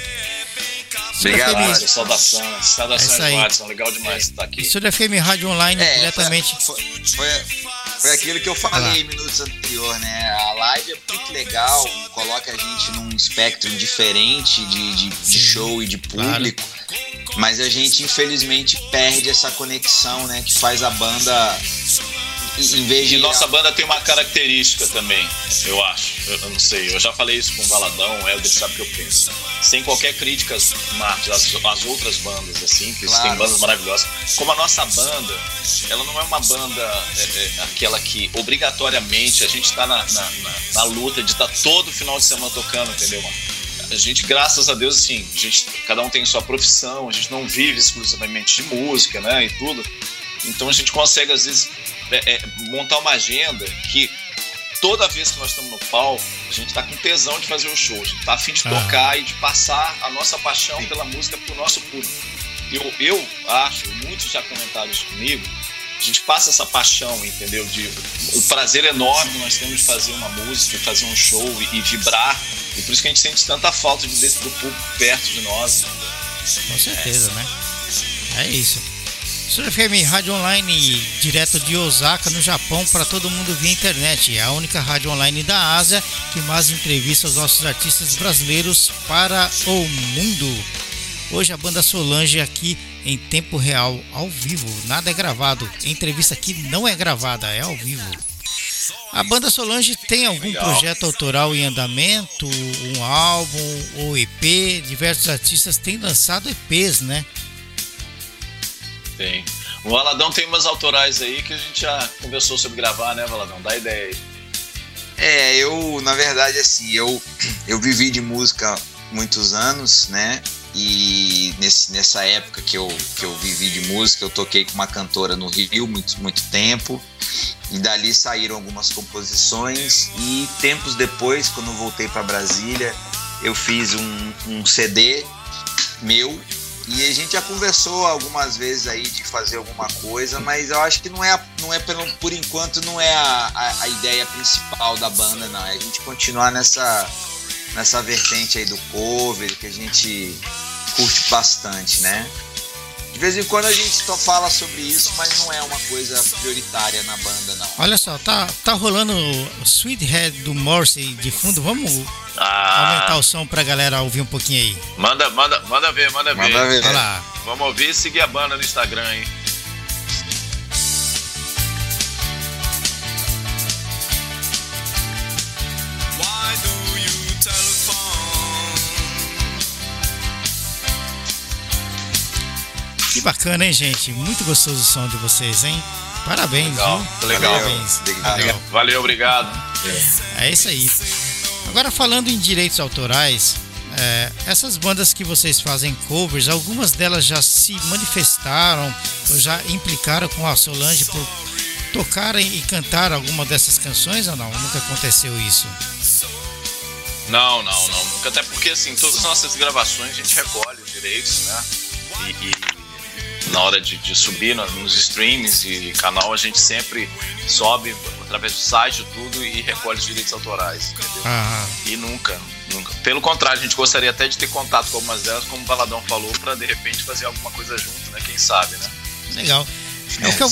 Obrigado, saudações, É isso saudações, aí. Watson, legal demais estar aqui. Estúdio FM Rádio Online É, diretamente. Foi, foi, foi aquilo que eu falei minutos anterior, né? A live é muito legal, coloca a gente num espectro diferente de, de, de show e de público. Mas a gente, infelizmente, perde essa conexão, né? Que faz a banda. Em vez de. E nossa banda tem uma característica também, eu acho. Eu, não sei, eu já falei isso com o Baladão, o Helder sabe o que eu penso. Sem qualquer crítica, Marcos, às, às outras bandas, assim, que Claro. tem bandas maravilhosas. Como a nossa banda, ela não é uma banda é, é, aquela que obrigatoriamente a gente está na, na, na- na luta de estar todo final de semana tocando, entendeu, mano? A gente, graças a Deus, assim, a gente, cada um tem sua profissão, a gente não vive exclusivamente de música, né, e tudo. Então a gente consegue, às vezes, é, é, montar uma agenda que toda vez que nós estamos no palco, a gente está com tesão de fazer o show, a gente está afim de Aham. tocar e de passar a nossa paixão pela música para o nosso público. Eu, eu acho, muitos já comentaram isso comigo, a gente passa essa paixão, entendeu? De o prazer enorme que nós temos de fazer uma música, de fazer um show e, e vibrar. E por isso que a gente sente tanta falta de desse do público perto de nós. Com certeza, né? É isso. Estúdio FM Rádio Online, direto de Osaka, no Japão, para todo mundo via internet. É a única rádio online da Ásia que mais entrevista os nossos artistas brasileiros para o mundo. Hoje a banda Solange aqui em tempo real, ao vivo, nada é gravado. A entrevista aqui não é gravada, é ao vivo. A banda Solange tem algum projeto autoral em andamento, um álbum ou EP? Diversos artistas têm lançado EPs, né? Tem. O Valadão tem umas autorais aí que a gente já conversou sobre gravar, né, Valadão? Dá ideia aí. É, eu, na verdade, assim, eu, eu vivi de música muitos anos, né? E nesse, nessa época que eu, que eu vivi de música, eu toquei com uma cantora no Rio muito, muito tempo. E dali saíram algumas composições. E tempos depois, quando eu voltei para Brasília, eu fiz um, um CD meu. E a gente já conversou algumas vezes aí de fazer alguma coisa, mas eu acho que não é, não é pelo, por enquanto, não é a, a, a ideia principal da banda, não. É a gente continuar nessa, nessa vertente aí do cover, que a gente curte bastante, né? De vez em quando a gente só fala sobre isso, mas não é uma coisa prioritária na banda, não. Olha só, tá, tá rolando o Sweet Head do Morrissey de fundo. Vamos aumentar Ah, o som pra galera ouvir um pouquinho aí. manda, manda, manda ver, manda ver. Manda ver. Olha lá. Vamos ouvir e seguir a banda no Instagram, hein? Que bacana, hein, gente? Muito gostoso o som de vocês, hein? Parabéns, Legal, viu? legal. Parabéns. Legal. Valeu, obrigado. É isso aí. Agora falando em direitos autorais, é, essas bandas que vocês fazem covers, algumas delas já se manifestaram ou já implicaram com a Solange por tocarem e cantar alguma dessas canções ou não? Nunca aconteceu isso. Não, não, não. Nunca. Até porque, assim, todas as nossas gravações a gente recolhe os direitos, né? E, e na hora de, de subir no- nos streams e canal, a gente sempre sobe através do site tudo e recolhe os direitos autorais, entendeu? Ah, E nunca, nunca. Pelo contrário, a gente gostaria até de ter contato com algumas delas, como o Baladão falou, pra de repente fazer alguma coisa junto, né? Quem sabe, né? legal. É o, que eu,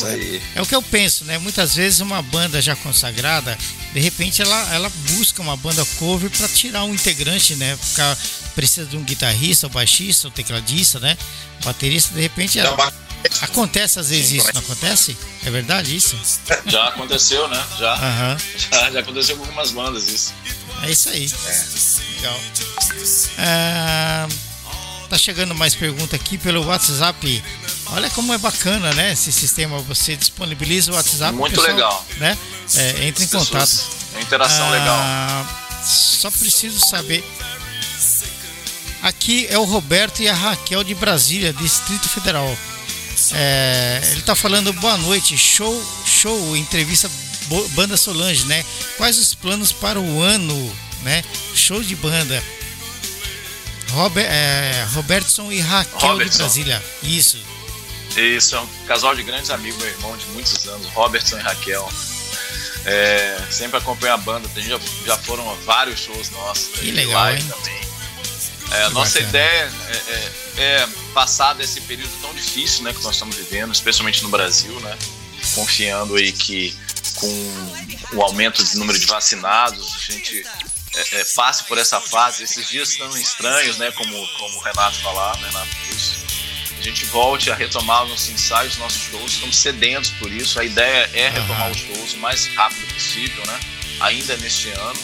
é o que eu penso, né? Muitas vezes uma banda já consagrada, de repente ela, ela busca uma banda cover para tirar um integrante, né? Ficar, precisa de um guitarrista, um baixista, um tecladista, né? Baterista, de repente ela- acontece às vezes isso, não acontece? É verdade isso? Já aconteceu, né? Já, Aham, já, já aconteceu com algumas bandas isso. é isso aí. Legal. Ah, tá chegando mais pergunta aqui pelo WhatsApp. Olha como é bacana, né? Esse sistema, você disponibiliza o WhatsApp. Muito pessoal, legal. Né? É, entra em contato. Uma interação Ah, legal. Só preciso saber. Aqui é o Roberto e a Raquel de Brasília, Distrito Federal. É, ele está falando boa noite, show, show, entrevista Banda Solange, né? Quais os planos para o ano, né? Show de banda. Robert, é, Robertson e Raquel de Robertson. Brasília. Isso. Isso, é um casal de grandes amigos, meu irmão, de muitos anos, Robertson e Raquel. É, sempre acompanha a banda, tem, já, já foram a vários shows nossos. Que legal, live hein? Também. É, a nossa bacana. ideia é, é, é passar desse período tão difícil né, que nós estamos vivendo, especialmente no Brasil, né, confiando aí que com o aumento do número de vacinados, a gente é, é, passe por essa fase. Esses dias estão estranhos, né, como, como o Renato falava, Renato Russo a gente volte a retomar os nossos ensaios, os nossos shows. Estamos sedentos por isso. A ideia é retomar Aham. os shows o mais rápido possível, né? Ainda neste ano.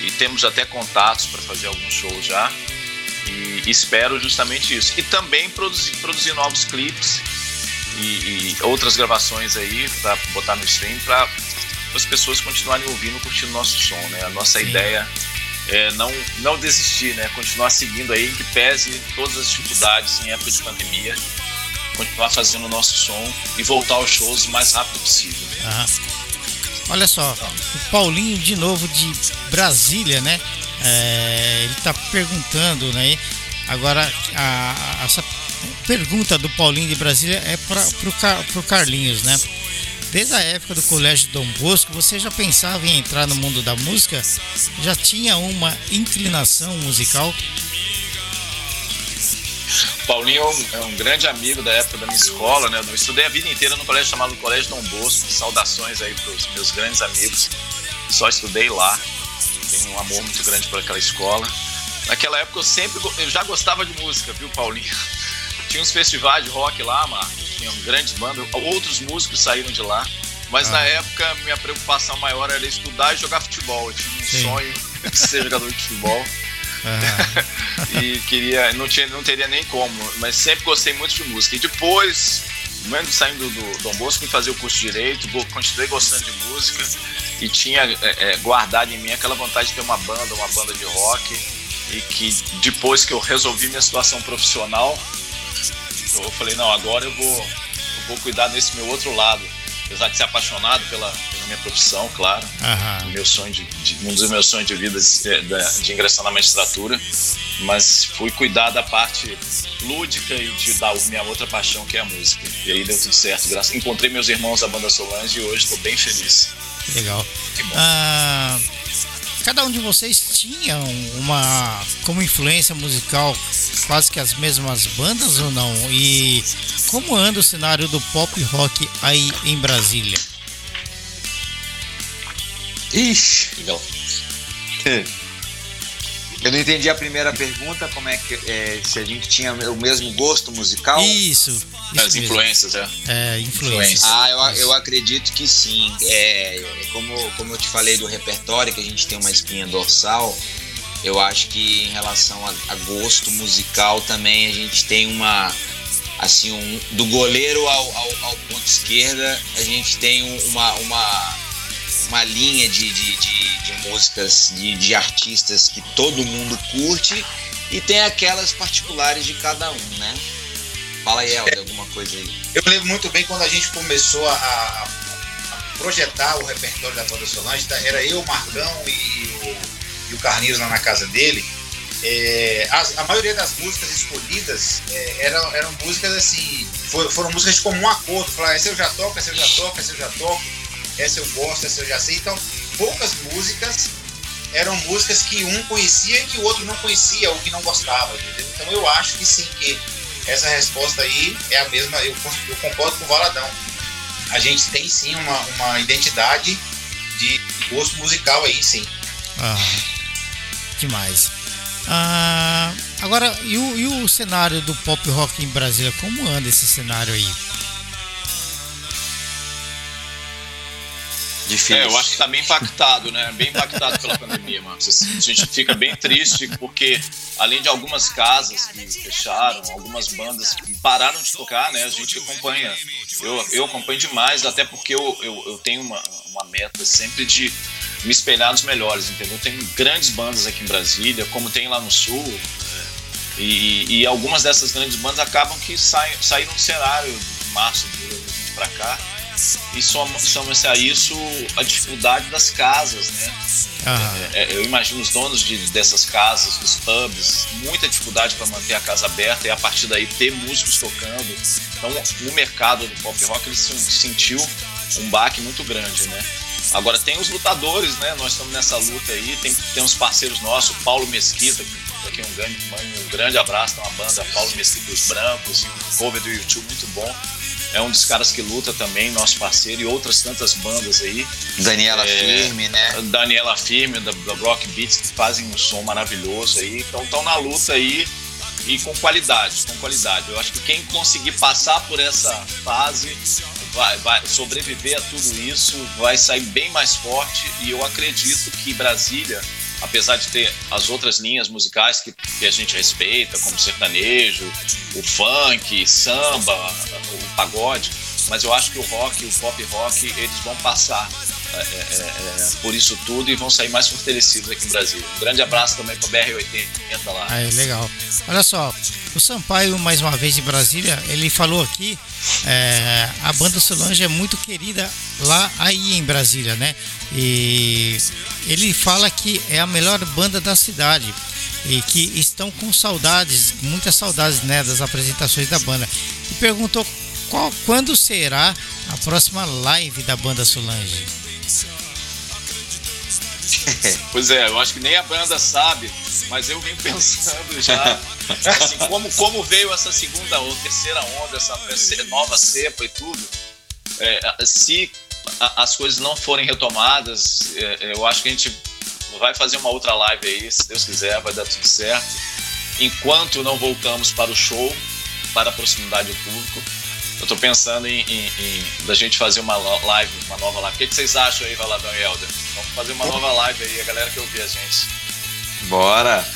E temos até contatos para fazer alguns shows já. E espero justamente isso. E também produzir, produzir novos clipes e, e outras gravações aí para botar no stream para as pessoas continuarem ouvindo, curtindo nosso som, né? A nossa Sim. ideia é não, não desistir, né? Continuar seguindo aí, que pese todas as dificuldades em época de pandemia, continuar fazendo o nosso som e voltar aos shows o mais rápido possível. Ah. Olha só, o Paulinho de novo de Brasília, né? É, ele tá perguntando, né? Agora, a, a- essa pergunta do Paulinho de Brasília é para pro, Car- Carlinhos, né? Desde a época do Colégio Dom Bosco, você já pensava em entrar no mundo da música? Já tinha uma inclinação musical? Paulinho é um, é grande amigo da época da minha escola, né? Eu estudei a vida inteira no colégio chamado Colégio Dom Bosco. Saudações aí para os meus grandes amigos. Só estudei lá. Tenho um amor muito grande por aquela escola. Naquela época eu sempre eu já gostava de música, viu, Paulinho? Tinha uns festivais de rock lá, Marcos. Tinham grandes bandas. Outros músicos saíram de lá. Mas Ah. na época, minha preocupação maior era estudar e jogar futebol. Eu tinha um Sim. sonho de ser jogador de futebol. E queria, não, tinha, não teria nem como, mas sempre gostei muito de música. E depois, mesmo saindo do Dom Bosco, fui fazer o curso de Direito, continuei gostando de música e tinha é, é, guardado em mim aquela vontade de ter uma banda, uma banda de rock. E que depois que eu resolvi minha situação profissional, eu falei, não, agora eu vou, eu vou cuidar desse meu outro lado. Apesar de ser apaixonado pela, pela minha profissão, claro, Aham. meu sonho de, de- um dos meus sonhos de vida de, de- de ingressar na magistratura, mas fui cuidar da parte lúdica e de dar a minha outra paixão que é a música. E aí deu tudo certo. Graças, encontrei meus irmãos da banda Solange e hoje estou bem feliz. Legal. Que bom. Ah, cada um de vocês tinha uma como influência musical quase que as mesmas bandas ou não? E como anda o cenário do pop rock aí em Brasília? Ixi, Legal. eu não entendi a primeira pergunta, como é que é, se a gente tinha o mesmo gosto musical. Isso. Isso As influências, é. É, influência. Ah, eu, eu acredito que sim. É, como, como eu te falei do repertório, que a gente tem uma espinha dorsal, eu acho que em relação a, a gosto musical também a gente tem uma. Assim, um, do goleiro ao, ao, ao ponto esquerda, a gente tem um- uma, uma, uma linha de, de, de, de músicas, de, de artistas que todo mundo curte, e tem aquelas particulares de cada um, né? Fala aí, Helder, alguma coisa aí. Eu lembro muito bem quando a gente começou a, a- a projetar o repertório da banda Solange, era eu, Marcão e o, e o Carlinhos lá na casa dele. É, as- a maioria das músicas escolhidas é, eram, eram músicas assim, for- foram músicas de comum acordo. Falar, essa eu já toco, essa eu já toco, essa eu já toco, essa eu gosto, essa eu já sei. Então, poucas músicas eram músicas que um conhecia e que o outro não conhecia ou que não gostava, entendeu? Então eu acho que sim, que essa resposta aí é a mesma, eu, eu concordo com o Valadão. A gente tem sim uma, uma identidade de gosto musical aí, sim. Aham. Demais. Ah, agora, e o, e o cenário do pop rock em Brasília? Como anda esse cenário aí? É, eu acho que tá bem impactado, né? Bem impactado pela pandemia, mano. A gente fica bem triste porque, além de algumas casas que fecharam, algumas bandas que pararam de tocar, né? A gente acompanha. Eu, eu acompanho demais, até porque eu, eu, eu tenho uma, uma meta sempre de me espelhar nos melhores, entendeu? Tem grandes bandas aqui em Brasília, como tem lá no Sul. né? E, e algumas dessas grandes bandas acabam que saem, saíram do cenário de março de 2020 para cá. E soma- soma-se a isso a dificuldade das casas, né? Aham. É, eu imagino os donos de, dessas casas, dos pubs, muita dificuldade para manter a casa aberta e a partir daí ter músicos tocando. Então, o mercado do pop rock ele se- sentiu um baque muito grande, né? Agora tem os lutadores, né? Nós estamos nessa luta aí, tem, tem uns parceiros nossos, o Paulo Mesquita, aqui um grande, um grande abraço, tem uma banda Paulo Mesquita os Brancos, e um cover do YouTube muito bom. É um dos caras que luta também, nosso parceiro, e outras tantas bandas aí. Daniela É. Firme, né? Daniela Firme, da, da Rock Beats, que fazem um som maravilhoso aí. Então estão na luta aí e com qualidade, com qualidade. Eu acho que quem conseguir passar por essa fase vai, vai sobreviver a tudo isso, vai sair bem mais forte e eu acredito que Brasília, apesar de ter as outras linhas musicais que, que a gente respeita, como sertanejo, o funk, samba, o pagode, mas eu acho que o rock, o pop rock, eles vão passar por isso tudo e vão sair mais fortalecidos aqui em Brasília. Um grande abraço também para BR-80 lá. Aí, legal. Olha só, o Sampaio, mais uma vez em Brasília, ele falou aqui, é, a banda Solange é muito querida lá aí em Brasília, né? E ele fala que é a melhor banda da cidade e que estão com saudades, muitas saudades, né, das apresentações da banda. E perguntou qual, quando será a próxima live da banda Solange. Pois é, eu acho que nem a banda sabe, mas eu venho pensando já, assim, como, como veio essa segunda ou terceira onda, essa, essa nova cepa e tudo, é, se a- as coisas não forem retomadas, é, eu acho que a gente vai fazer uma outra live aí, se Deus quiser, vai dar tudo certo. Enquanto não voltamos para o show, para a proximidade do público, Eu tô pensando em, em, em da gente fazer uma live, uma nova live. O que, que vocês acham aí, Valadão e Helder? Vamos fazer uma nova live aí, a galera que ouvir a gente. Bora!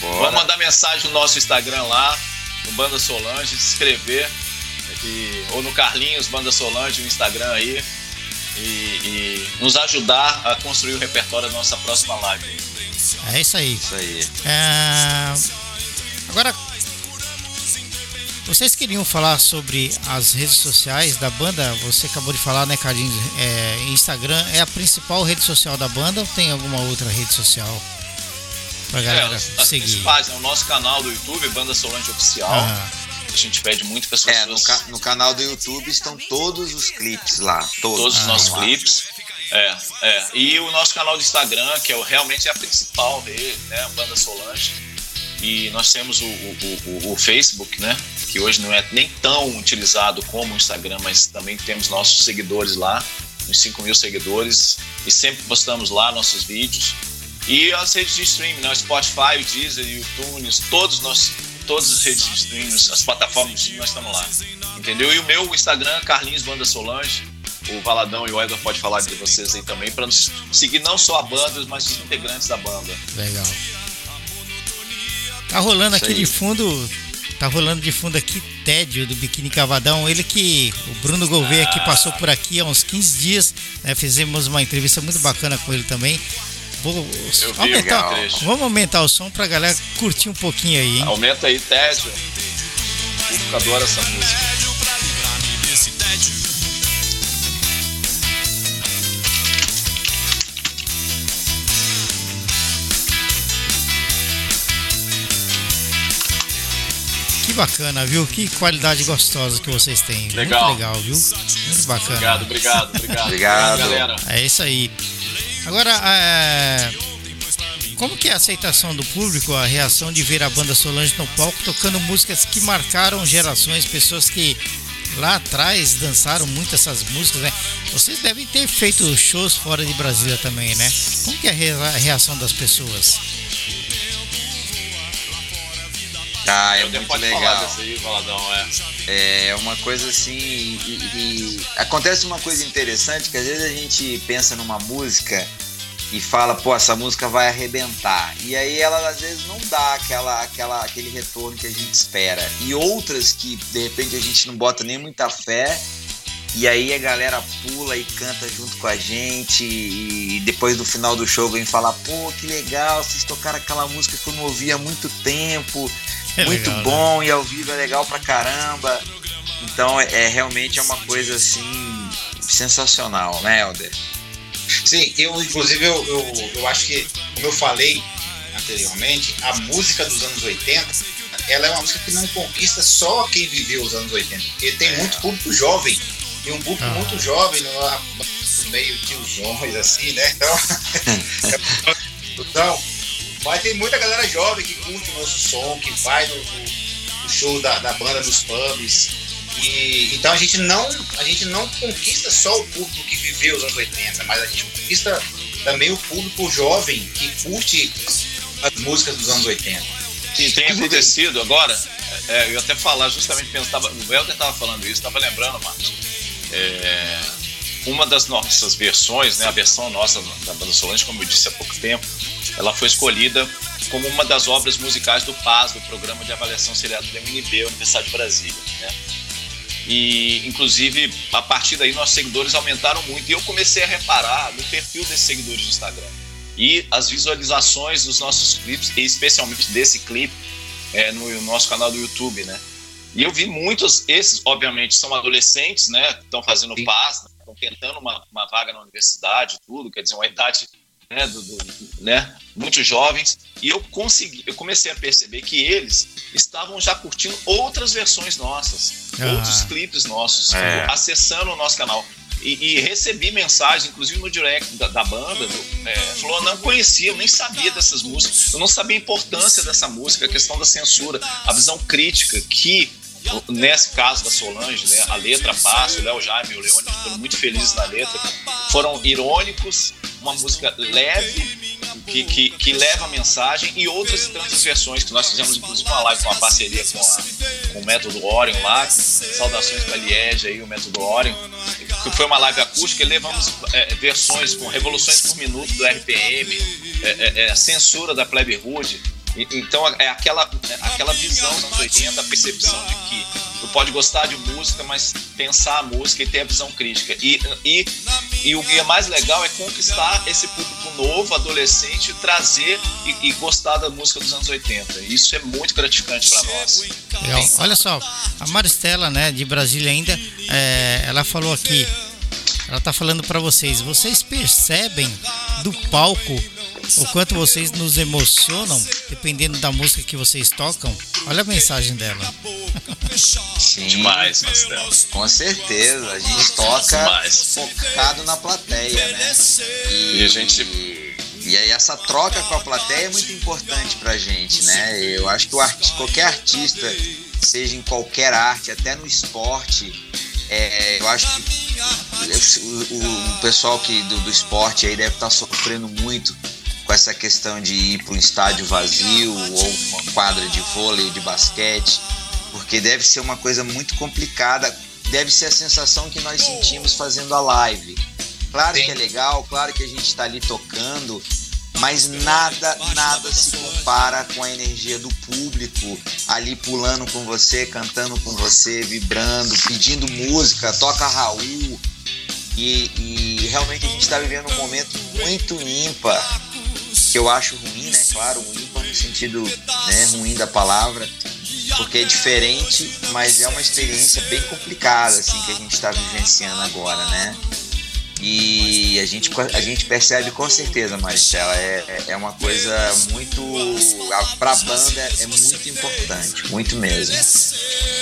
Bora! Vamos mandar mensagem no nosso Instagram lá, no Banda Solange, se inscrever. E, ou no Carlinhos Banda Solange, no Instagram aí. E, e nos ajudar a construir o repertório da nossa próxima live. É isso aí. Isso aí. É, Agora, vocês queriam falar sobre as redes sociais da banda? Você acabou de falar, né, Carlinhos? É, Instagram é a principal rede social da banda ou tem alguma outra rede social pra galera É, as, as seguir? principais, né? O nosso canal do YouTube, Banda Solange Oficial. Ah, A gente pede muito para as É, no, pessoas. ca- no canal do YouTube estão todos os clipes lá. Todos, todos os Ah, nossos Vão lá. clipes. É, é. E o nosso canal do Instagram, que é o, realmente é a principal dele, né? Banda Solange. E nós temos o, o, o- o Facebook, né? Que hoje não é nem tão utilizado como o Instagram, mas também temos nossos seguidores lá, uns 5 mil seguidores. E sempre postamos lá nossos vídeos. E as redes de streaming, né? Spotify, Deezer, iTunes, todos nós, todas as redes de streaming, as plataformas nós estamos lá. Entendeu? E o meu Instagram, Carlinhos Banda Solange. O Valadão e o Edward pode falar de vocês aí também, para nos seguir não só a banda, mas os integrantes da banda. legal. Tá rolando Isso aqui aí. de fundo. Tá rolando de fundo aqui Tédio do Biquíni Cavadão. Ele que. O Bruno Gouveia aqui passou por aqui há uns 15 dias. né, fizemos uma entrevista muito bacana com ele também. Vou aumentar, vamos aumentar o som pra galera curtir um pouquinho aí, hein? Aumenta aí, Tédio. O público adora essa música. Bacana, viu? Que qualidade gostosa que vocês têm. Legal. Muito legal, viu? Muito bacana. Obrigado, obrigado, obrigado. Obrigado. galera. É isso aí. Agora, é, como que é a aceitação do público, a reação de ver a banda Solange no palco tocando músicas que marcaram gerações, pessoas que lá atrás dançaram muito essas músicas, né? Vocês devem ter feito shows fora de Brasília também, né? Como que é a rea- a reação das pessoas? Ah, é Eu muito pode legal. falar dessa aí, Valadão, é. É uma coisa assim. E, e- acontece uma coisa interessante que às vezes a gente pensa numa música e fala, pô, essa música vai arrebentar. E aí ela às vezes não dá aquela, aquela, aquele retorno que a gente espera. E outras que de repente a gente não bota nem muita fé. E aí a galera pula e canta junto com a gente. E depois do final do show vem falar, pô, que legal, vocês tocaram aquela música que eu não ouvia há muito tempo É muito legal, né? bom e ao vivo é legal pra caramba. Então é, é realmente é uma coisa assim sensacional, né, Helder? Sim, eu inclusive eu, eu, eu acho que, como eu falei anteriormente, a música dos anos 80, ela é uma música que não conquista só quem viveu os anos 80, porque tem muito público jovem, tem um público Ah. muito jovem, no- meio tiozões assim, né? Então, então, mas tem muita galera jovem que curte o nosso som, que vai no, no- show da, da banda nos pubs. E, então a gente não a gente não conquista só o público que viveu os anos 80, mas a gente conquista também o público jovem que curte as músicas dos anos 80. que tem acontecido agora, é, eu até falar, justamente pensava, o Helder estava falando isso, estava lembrando, Marcos. É, uma das nossas versões, né, a versão nossa da Banda Solange, como eu disse há pouco tempo, ela foi escolhida como uma das obras musicais do PAS, do Programa de Avaliação Seriada do MNB, Universidade de Brasília. Né? E, inclusive, a partir daí, nossos seguidores aumentaram muito. E eu comecei a reparar no perfil desses seguidores do Instagram. E as visualizações dos nossos clipes, e especialmente desse clipe, é, no nosso canal do YouTube, né? E eu vi muitos, esses, obviamente, são adolescentes, né? Estão fazendo Sim. paz, estão tentando uma, uma vaga na universidade, tudo, quer dizer, uma idade né, do, do- né, muito jovens. E eu consegui, eu comecei a perceber que eles estavam já curtindo outras versões nossas, Ah. outros clipes nossos, É. acessando o nosso canal. E, e recebi mensagem, inclusive no direct da, da banda, do- é, falou, não conhecia, eu nem sabia dessas músicas, eu não sabia a importância dessa música, a questão da censura, a visão crítica que, nesse caso da Solange, né, a letra passa, o Léo Jaime e o Leone foram muito felizes na letra, foram irônicos, uma música leve, que, que, que leva a mensagem, e outras tantas versões, que nós fizemos inclusive uma live com uma parceria com a, com o método Orion lá, saudações para Liege aí, o método Orion, que foi uma live acústica e levamos é, versões com revoluções por minuto do RPM, é, é, é censura da Plebe Rude, então é aquela, é aquela visão dos anos 80, a percepção de que tu pode gostar de música, mas pensar a música e ter a visão crítica. E, e, e o que é mais legal é conquistar esse público novo, adolescente, trazer e, e gostar da música dos anos 80. Isso é muito gratificante para nós. Legal. Olha só, a Maristela, né, de Brasília ainda, é, ela falou aqui, ela tá falando para vocês, vocês percebem do palco o quanto vocês nos emocionam, dependendo da música que vocês tocam. Olha a mensagem dela. Sim, demais, Marcelo. Com certeza, a gente toca demais. focado na plateia, né? E, e a gente e aí essa troca com a plateia é muito importante pra gente, né? Eu acho que artista, qualquer artista, seja em qualquer arte, até no esporte, é, eu acho que o, o, o pessoal que, do, do, esporte aí deve estar tá sofrendo muito com essa questão de ir para um estádio vazio ou uma quadra de vôlei, de basquete, porque deve ser uma coisa muito complicada, deve ser a sensação que nós sentimos fazendo a live. Claro Sim. que é legal, claro que a gente está ali tocando, mas nada, nada se compara com a energia do público ali pulando com você, cantando com você, vibrando, pedindo música, toca Raul. E, e realmente a gente está vivendo um momento muito ímpar que eu acho ruim, né? Claro, ruim no sentido né, ruim da palavra, porque é diferente, mas é uma experiência bem complicada assim que a gente está vivenciando agora, né? E a gente, a gente percebe com certeza, Maristela, é, é uma coisa muito. Para a banda é muito importante, muito mesmo.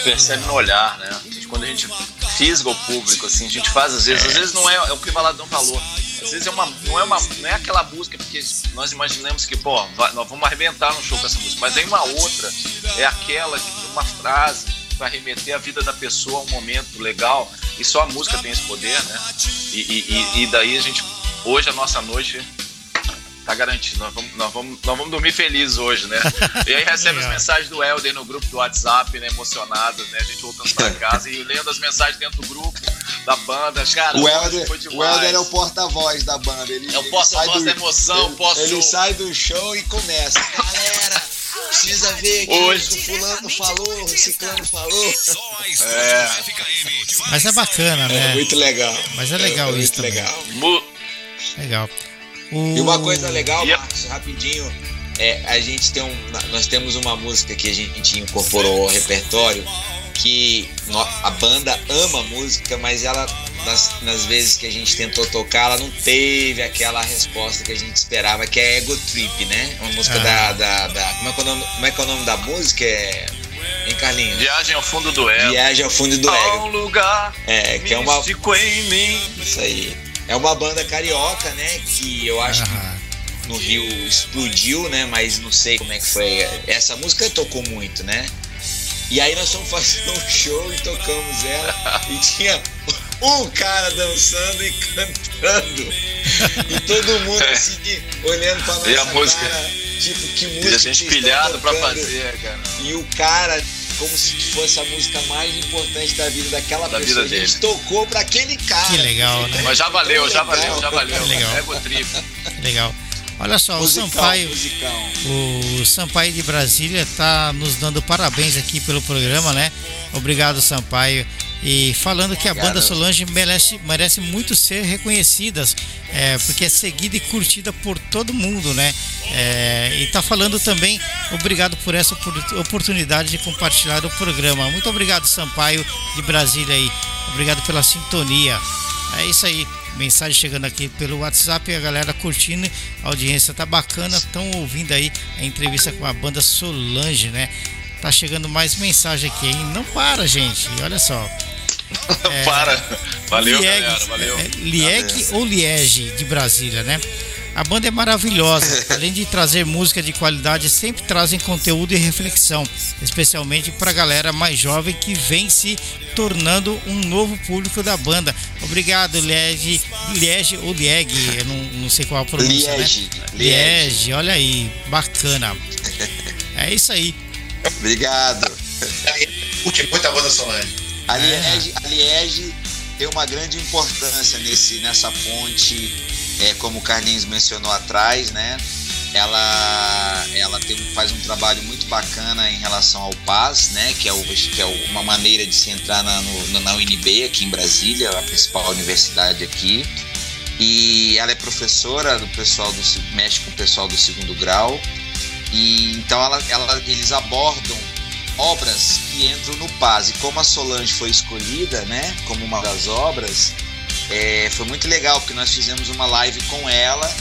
Percebe no olhar, né? Quando a gente fisga o público, assim, a gente faz às vezes, às vezes não é, é o que o Valadão falou às vezes é uma, não, é uma, não é aquela música porque nós imaginamos que, pô, vai, nós vamos arrebentar no show com essa música, mas aí uma outra é aquela que uma frase vai remeter a vida da pessoa a um momento legal e só a música tem esse poder, né? E, e, e daí a gente, hoje a nossa noite tá garantido. Nós vamos, nós vamos, nós vamos dormir felizes hoje, né? E aí recebe as mensagens do Helder no grupo do WhatsApp, né? Emocionado, né? A gente voltando pra casa e lendo as mensagens dentro do grupo da banda. Cara, o Helder, o Helder é o porta-voz da banda. Ele, é o porta-voz da emoção, ele, posso... ele sai do show e começa. Galera, precisa ver que Hoje. o fulano falou, o ciclano falou. É. Mas é bacana, né? É muito legal. Mas é legal é, isso também. Legal. Legal. O... E uma coisa legal, Marcos, rapidinho, é, a gente tem um, nós temos uma música que a gente incorporou ao repertório que a banda ama a música, mas ela nas, nas, vezes que a gente tentou tocar, ela não teve aquela resposta que a gente esperava, que é Ego Trip, né? Uma música ah. da, da, da, como, é que é o nome, como é que é o nome da música? É Hein, Carlinhos? Viagem ao fundo do ego. Viagem ao fundo do ego. Um lugar é, que é uma em mim. Isso aí. É uma banda carioca, né? Que eu acho que no Rio explodiu, né? Mas não sei como é que foi. Essa música tocou muito, né? E aí nós fomos fazer um show e tocamos ela e tinha um cara dançando e cantando. E todo mundo é. assim, olhando pra nossa e a música? Cara, tipo, que música. E a gente pilhado pra fazer, cara. E o cara como se fosse a música mais importante da vida daquela da pessoa. Vida a gente tocou para aquele cara. Que legal, né? Mas já valeu, já valeu, já valeu. Legal. Ego trip. Legal. Olha só, musicão, o Sampaio, musicão. o Sampaio de Brasília está nos dando parabéns aqui pelo programa, né? Obrigado, Sampaio. E falando que a banda Solange merece, merece muito ser reconhecida, é, porque é seguida e curtida por todo mundo, né? É, e tá falando também, obrigado por essa oportunidade de compartilhar o programa. Muito obrigado, Sampaio de Brasília aí. Obrigado pela sintonia. É isso aí mensagem chegando aqui pelo WhatsApp, a galera curtindo, a audiência tá bacana, estão ouvindo aí a entrevista com a banda Solange, né? Tá chegando mais mensagem aqui, hein? Não para, gente. Olha só. É, para. Valeu, Lieg, galera. Valeu. É, Lieg ou Liege de Brasília, né? A banda é maravilhosa, além de trazer música de qualidade, sempre trazem conteúdo e reflexão, especialmente para a galera mais jovem que vem se tornando um novo público da banda. Obrigado, Liege, Liege ou Lieg, eu não, não sei qual a pronúncia, Liege, né? Liege, olha aí, bacana. É isso aí. Obrigado. Curte muito a banda Solange. A Liege, a Liege tem uma grande importância nesse, nessa ponte, é, como o Carlinhos mencionou atrás, né? Ela, ela tem, faz um trabalho muito bacana em relação ao PAS, né? Que é, o, que é uma maneira de se entrar na, no, na UNB aqui em Brasília, a principal universidade aqui. E ela é professora do pessoal do mexe com o pessoal do segundo grau. E então ela, ela, eles abordam obras que entram no PAS. E como a Solange foi escolhida, né, como uma das obras, é, foi muito legal porque nós fizemos uma live com ela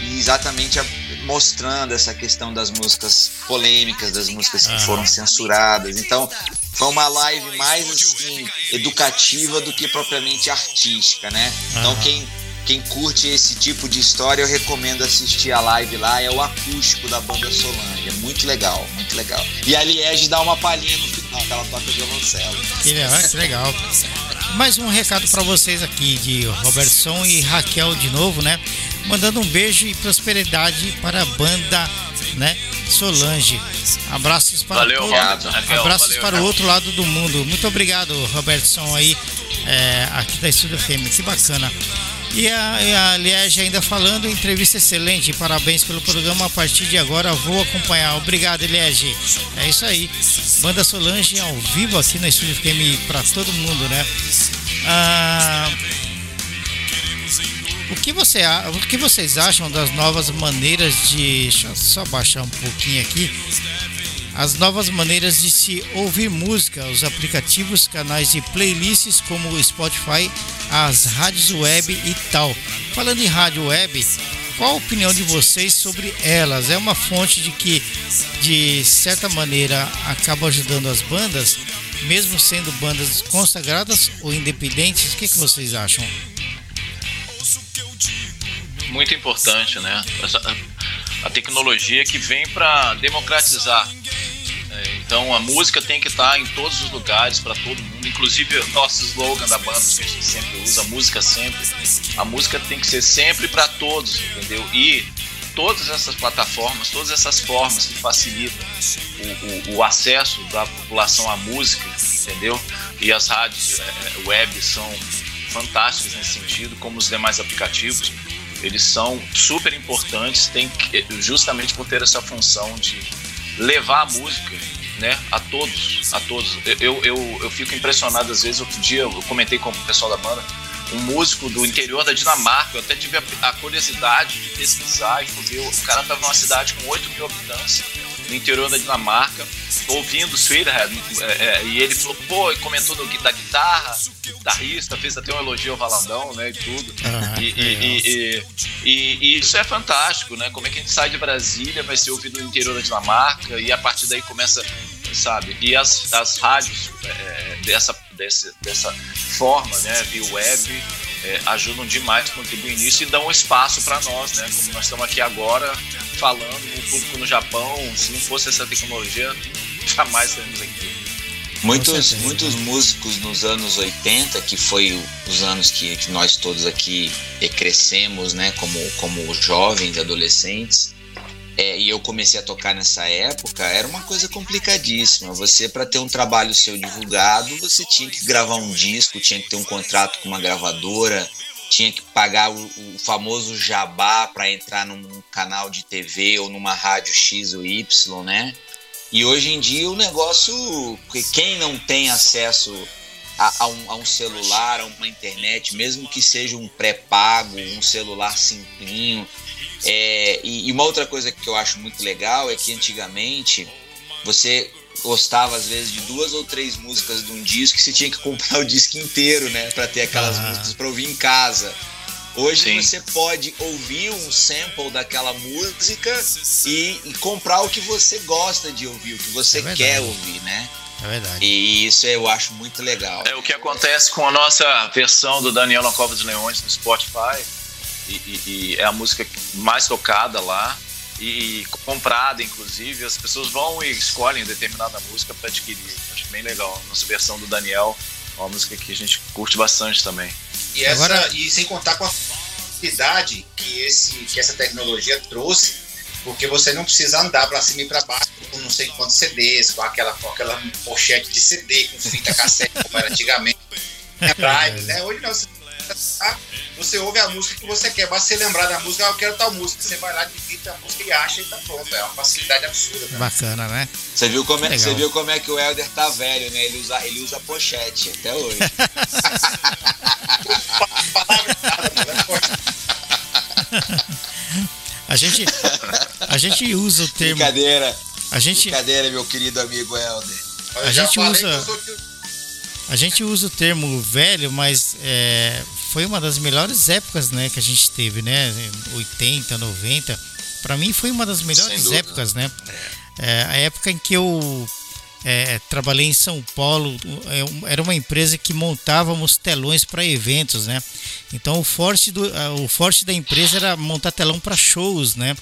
e exatamente a, mostrando essa questão das músicas polêmicas, das músicas que foram censuradas. Então, foi uma live mais assim educativa do que propriamente artística, né? Então, quem quem curte esse tipo de história, eu recomendo assistir a live lá. É o acústico da banda Solange. É muito legal, muito legal. E a Liege dá uma palhinha no final, que ela toca violoncelo. Que legal, que legal. Mais um recado para vocês aqui de Robertson e Raquel de novo, né? Mandando um beijo e prosperidade para a banda, né? Solange. Abraços para Valeu, todo, Raquel. abraços Valeu, para o outro lado do mundo. Muito obrigado, Robertson aí, é, aqui da Estúdio FM. Que bacana. E a, e a ainda falando, entrevista excelente, parabéns pelo programa. A partir de agora vou acompanhar. Obrigado, Liege. É isso aí. Banda Solange ao vivo aqui na Estúdio FM para todo mundo, né? Ah, o que, você, o que vocês acham das novas maneiras de. Deixa eu só baixar um pouquinho aqui. As novas maneiras de se ouvir música, os aplicativos, canais de playlists como o Spotify, as rádios web e tal. Falando em rádio web, qual a opinião de vocês sobre elas? É uma fonte de que, de certa maneira, acaba ajudando as bandas, mesmo sendo bandas consagradas ou independentes? O que, que vocês acham? muito importante, né? Essa- a tecnologia que vem para democratizar. É, Então a música tem que estar em todos os lugares para todo mundo, inclusive o nosso slogan da banda que a gente sempre usa, música sempre. A música tem que ser sempre para todos, entendeu? E todas essas plataformas, todas essas formas que facilitam o, o- o acesso da população à música, entendeu? E as rádios é, web são fantásticas nesse sentido, como os demais aplicativos. Eles são super importantes, tem que- justamente por ter essa função de levar a música né, a todos, a todos. Eu, eu, eu fico impressionado às vezes, outro dia eu comentei com o pessoal da banda, um músico do interior da Dinamarca, eu até tive a, a curiosidade de pesquisar e fui ver, o cara estava numa cidade com 8 mil habitantes, no interior da Dinamarca, ouvindo Sweethead, é, é, e ele falou, pô, e comentou do, da guitarra, guitarrista, fez até um elogio ao Valandão, né, e tudo. Ah, e, e- e- e- e- e isso é fantástico, né? Como é que a gente sai de Brasília, vai ser ouvido no interior da Dinamarca, e a partir daí começa, sabe? E as, as rádios é, dessa, desse, dessa forma, né, via web, é, ajudam demais, contribuem nisso e dão espaço para nós, né? Como nós estamos aqui agora falando, o público no Japão, se não fosse essa tecnologia, jamais estaríamos aqui. Muitos, muitos músicos nos anos 80, que foi os anos que, que nós todos aqui crescemos, né, como, como jovens, adolescentes, é, e eu comecei a tocar nessa época, era uma coisa complicadíssima. Você, para ter um trabalho seu divulgado, você tinha que gravar um disco, tinha que ter um contrato com uma gravadora, tinha que pagar o, o famoso jabá para entrar num canal de TV ou numa rádio X ou Y, né? E hoje em dia o negócio, que quem não tem acesso a, a um, a um celular, a uma internet, mesmo que seja um pré-pago, um celular simplinho. é, e, e uma outra coisa que eu acho muito legal é que antigamente você gostava às vezes de duas ou três músicas de um disco e você tinha que comprar o disco inteiro, né, para ter aquelas Ah. músicas para ouvir em casa. Hoje Sim. você pode ouvir um sample daquela música e, e comprar o que você gosta de ouvir, o que você É quer ouvir, né? É verdade. E isso eu acho muito legal. É o que acontece com a nossa versão do Daniel na Cova dos Leões no Spotify. E, e- e é a música mais tocada lá e comprada, inclusive. As pessoas vão e escolhem determinada música para adquirir. Acho bem legal. Nossa versão do Daniel é uma música que a gente curte bastante também. E, essa, Agora- e sem contar com a facilidade que, esse, que essa tecnologia trouxe Porque você não precisa andar para cima e para baixo com não sei quantos CDs, com aquela, com aquela pochete de CD, com fita cassete, como era antigamente. É drive, né? Hoje não, você, você ouve a música que você quer, basta você lembrar da música, ah, eu quero tal música. Você vai lá, digita a música e acha e tá pronto. É uma facilidade absurda. Né? Bacana, né? Você viu, como é, Legal. você viu como é que o Helder tá velho, né? Ele usa, ele usa pochete até hoje. A gente, a gente usa o termo. Brincadeira, A gente, brincadeira, meu querido amigo Helder. eu A gente usa- a gente usa o termo velho, mas é, foi uma das melhores épocas né, que a gente teve, né? 80, 90. Pra mim foi uma das melhores épocas, né? É, a época em que eu é, trabalhei em São Paulo, é, era uma empresa que montávamos telões para eventos, né? Então o forte, do, o forte da empresa era montar telão para shows, né?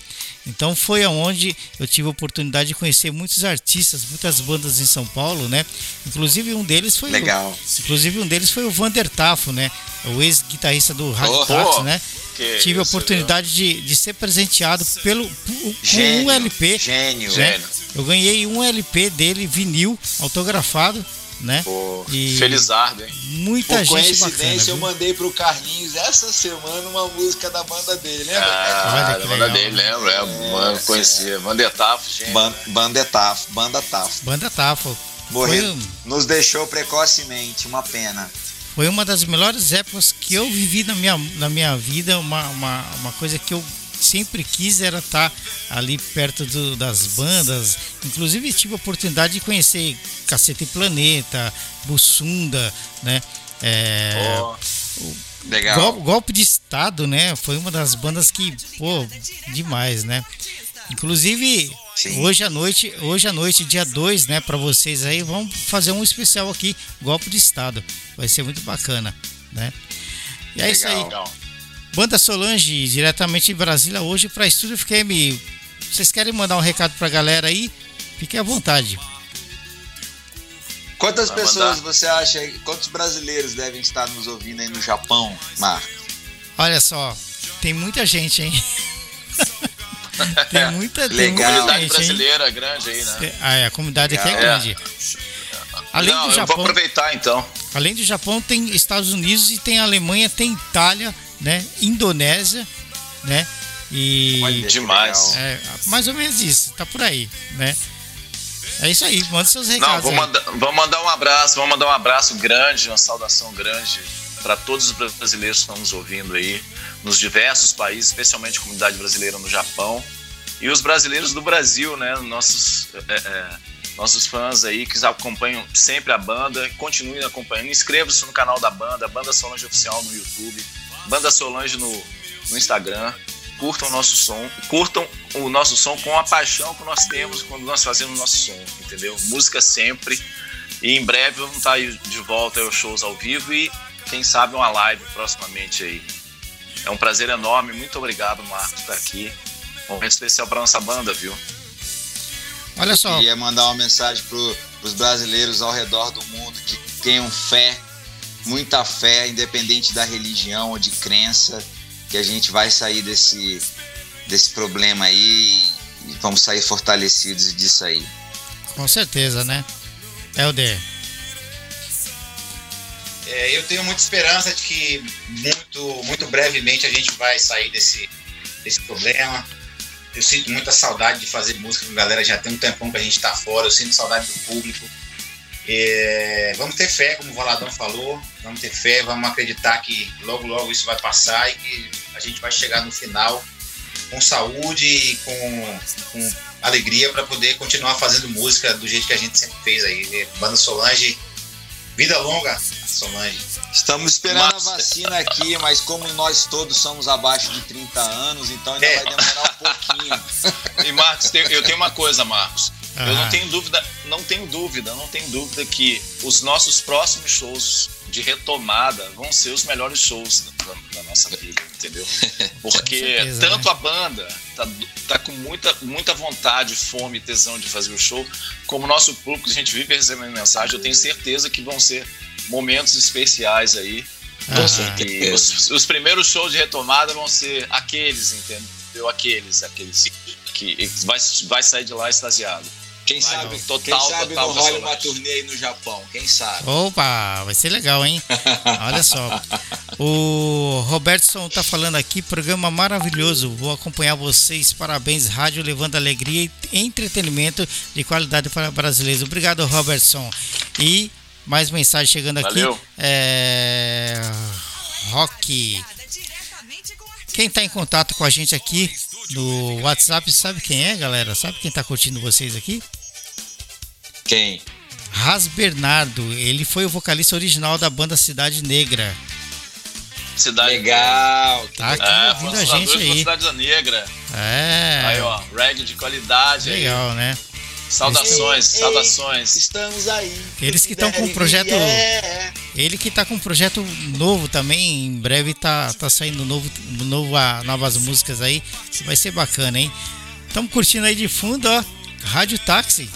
Então foi aonde eu tive a oportunidade de conhecer muitos artistas, muitas bandas em São Paulo, né? Inclusive um deles foi o- Legal. inclusive um deles foi o Vander Tafo, né? O ex-guitarrista do Rádio Oh, Táxi, né? Que Tive a oportunidade de, de ser presenteado pelo com Gênio, um LP. gênio. né? Gênio. Eu ganhei um LP dele, vinil, autografado, né? Pô, E- Felizardo, hein? Muita Por gente coincidência, bacana. eu mandei pro Carlinhos essa semana uma música da banda dele, lembra? Ah, da banda dele, lembra? É, mano, conhecia. Vandetafo, gente. Ban- Banda Tafo, Banda Tafo. Banda Tafo. Morreu, Foi, um- nos deixou precocemente, uma pena. Foi uma das melhores épocas que eu vivi na minha, na minha vida. Uma, uma, uma coisa que eu sempre quis era estar ali perto do- das bandas. Inclusive tive a oportunidade de conhecer Cacete Planeta, Bussunda, né? É, Ó, Legal. Gol- Golpe de Estado, né? Foi uma das bandas que, pô, demais, né? Inclusive, Sim. hoje à noite, hoje à noite, dia 2, né, para vocês aí, vamos fazer um especial aqui, Golpe de Estado. Vai ser muito bacana, né? E é isso aí. legal. Banda Solange, diretamente de Brasília, hoje para Estúdio FQM. Vocês querem mandar um recado pra galera aí? Fiquem à vontade. Quantas Vai pessoas mandar. você acha, quantos brasileiros devem estar nos ouvindo aí no Japão, Marco? Olha só, tem muita gente, hein? Tem muita, tem muita Legal. Comunidade gente, hein? brasileira grande aí, né? Ah, é, a comunidade aqui é Legal. grande. Além Não, do Japão, vou aproveitar então. além do Japão tem Estados Unidos e tem Alemanha, tem Itália, né? Indonésia, né? E Olha Demais. legal. é, mais ou menos isso, tá por aí, né? É isso aí, manda seus Não, recados. vou aí. mandar, vou mandar um abraço, vou mandar um abraço grande, uma saudação grande para todos os brasileiros que estão nos ouvindo aí, nos diversos países, especialmente a comunidade brasileira no Japão. E os brasileiros do Brasil, né? Nossos, é, é, nossos fãs aí que acompanham sempre a banda, continuem acompanhando. Inscreva-se no canal da banda, Banda Solange Oficial no YouTube, Banda Solange no, no Instagram. Curtam o nosso som, curtam o nosso som com a paixão que nós temos quando nós fazemos nosso som, entendeu? Música sempre. E em breve vamos estar de volta aos shows ao vivo e quem sabe uma live proximamente aí. É um prazer enorme, muito obrigado, Marcos, por estar aqui. Um momento especial para nossa banda, viu? Olha só, Queria mandar uma mensagem para os brasileiros ao redor do mundo que tenham fé, muita fé, independente da religião ou de crença, que a gente vai sair desse, desse problema aí e vamos sair fortalecidos disso aí. com certeza, né? Helder, É, eu tenho muita esperança de que muito, muito brevemente a gente vai sair desse, desse problema. Eu sinto muita saudade de fazer música com a galera, já tem um tempão que a gente tá fora, eu sinto saudade do público. É, vamos ter fé, como o Valadão falou, vamos ter fé, vamos acreditar que logo, logo isso vai passar e que a gente vai chegar no final com saúde e com, com alegria para poder continuar fazendo música do jeito que a gente sempre fez aí. Banda Solange, vida longa, Solange. Estamos esperando Massa. a vacina aqui, mas como nós todos somos abaixo de 30 anos, então ainda É. vai demorar um pouquinho. E Marcos, eu tenho uma coisa, Marcos. Eu Ah. não tenho dúvida, não tenho dúvida, não tenho dúvida que os nossos próximos shows de retomada vão ser os melhores shows da, da nossa vida, entendeu? Porque certeza, tanto né? a banda tá, tá com muita, muita vontade, fome e tesão de fazer o show, como o nosso público, a gente vive recebendo mensagem, eu tenho certeza que vão ser momentos especiais aí. Aham. E os, os primeiros shows de retomada vão ser aqueles, entendeu? Viu? Aqueles, aqueles que vai, vai sair de lá extasiado. Quem Vai, sabe, não. Total, quem sabe total não rola uma turnê aí no Japão, quem sabe? Opa, vai ser legal, hein? Olha só. O Robertson tá falando aqui, programa maravilhoso. Vou acompanhar vocês. Parabéns, rádio levando alegria e entretenimento de qualidade para brasileiros. Obrigado, Robertson. E mais mensagem chegando aqui. Valeu. É... Rock. Quem está em contato com a gente aqui no WhatsApp, sabe quem é, galera? Sabe quem está curtindo vocês aqui? Quem? Ras Bernardo, ele foi o vocalista original da banda Cidade Negra. Cidade Legal. que Tá aqui É, ouvindo a gente aí. Cidade Negra. É. Aí, ó, reggae de qualidade aí. Legal, né? Saudações, Ei, ei, saudações. Estamos aí. Eles que estão com um projeto- É, Ele que tá com um projeto novo também, em breve tá, tá saindo novo, novo, ah, novas músicas aí. Vai ser bacana, hein? Estamos curtindo aí de fundo, ó. Rádio Táxi.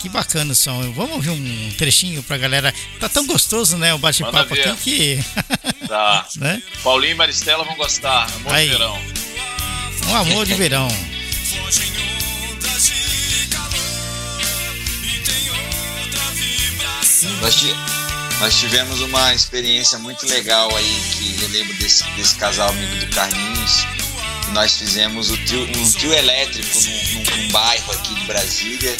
Que bacana o som. Vamos ouvir um trechinho pra galera. Tá tão gostoso, né? O bate-papo aqui que. Tá. né? Paulinho e Maristela vão gostar. Amor Aí. de verão. Um amor de verão. Nós, nós tivemos uma experiência muito legal aí, que eu lembro desse, desse casal amigo do Carlinhos. Nós fizemos o trio- um trio elétrico num, num- num bairro aqui de Brasília.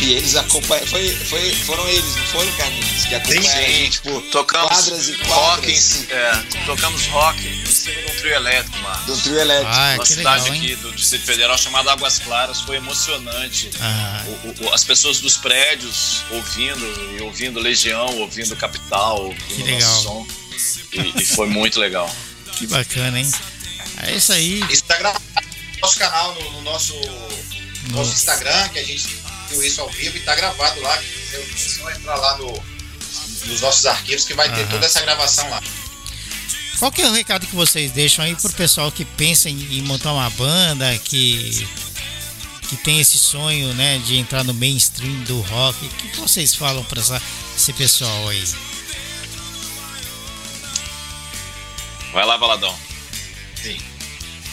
E eles acompanham. Foi, foi, foram eles, não foram, Carlinhos? Que acompanharam a gente por Tocamos quadras e rock, quadras em, é, tocamos rock em cima de um trio elétrico, mano. do trio elétrico. Ah, Uma que cidade legal, aqui do Distrito Federal chamada Águas Claras foi emocionante. Ah, O- o- as pessoas dos prédios ouvindo, e ouvindo Legião, ouvindo Capital, ouvindo Que legal. nosso som. E, e foi muito legal. que bacana, hein? É isso aí. Isso tá gravado no nosso canal, no, no nosso, No- nosso Instagram, que a gente viu isso ao vivo e tá gravado lá. É só entrar lá no, nos nossos arquivos que vai ter Aham. toda essa gravação lá. Qual que é o recado que vocês deixam aí pro pessoal que pensa em, em montar uma banda, que, que tem esse sonho, né, de entrar no mainstream do rock? O que, que vocês falam para esse pessoal aí? Vai lá, Baladão.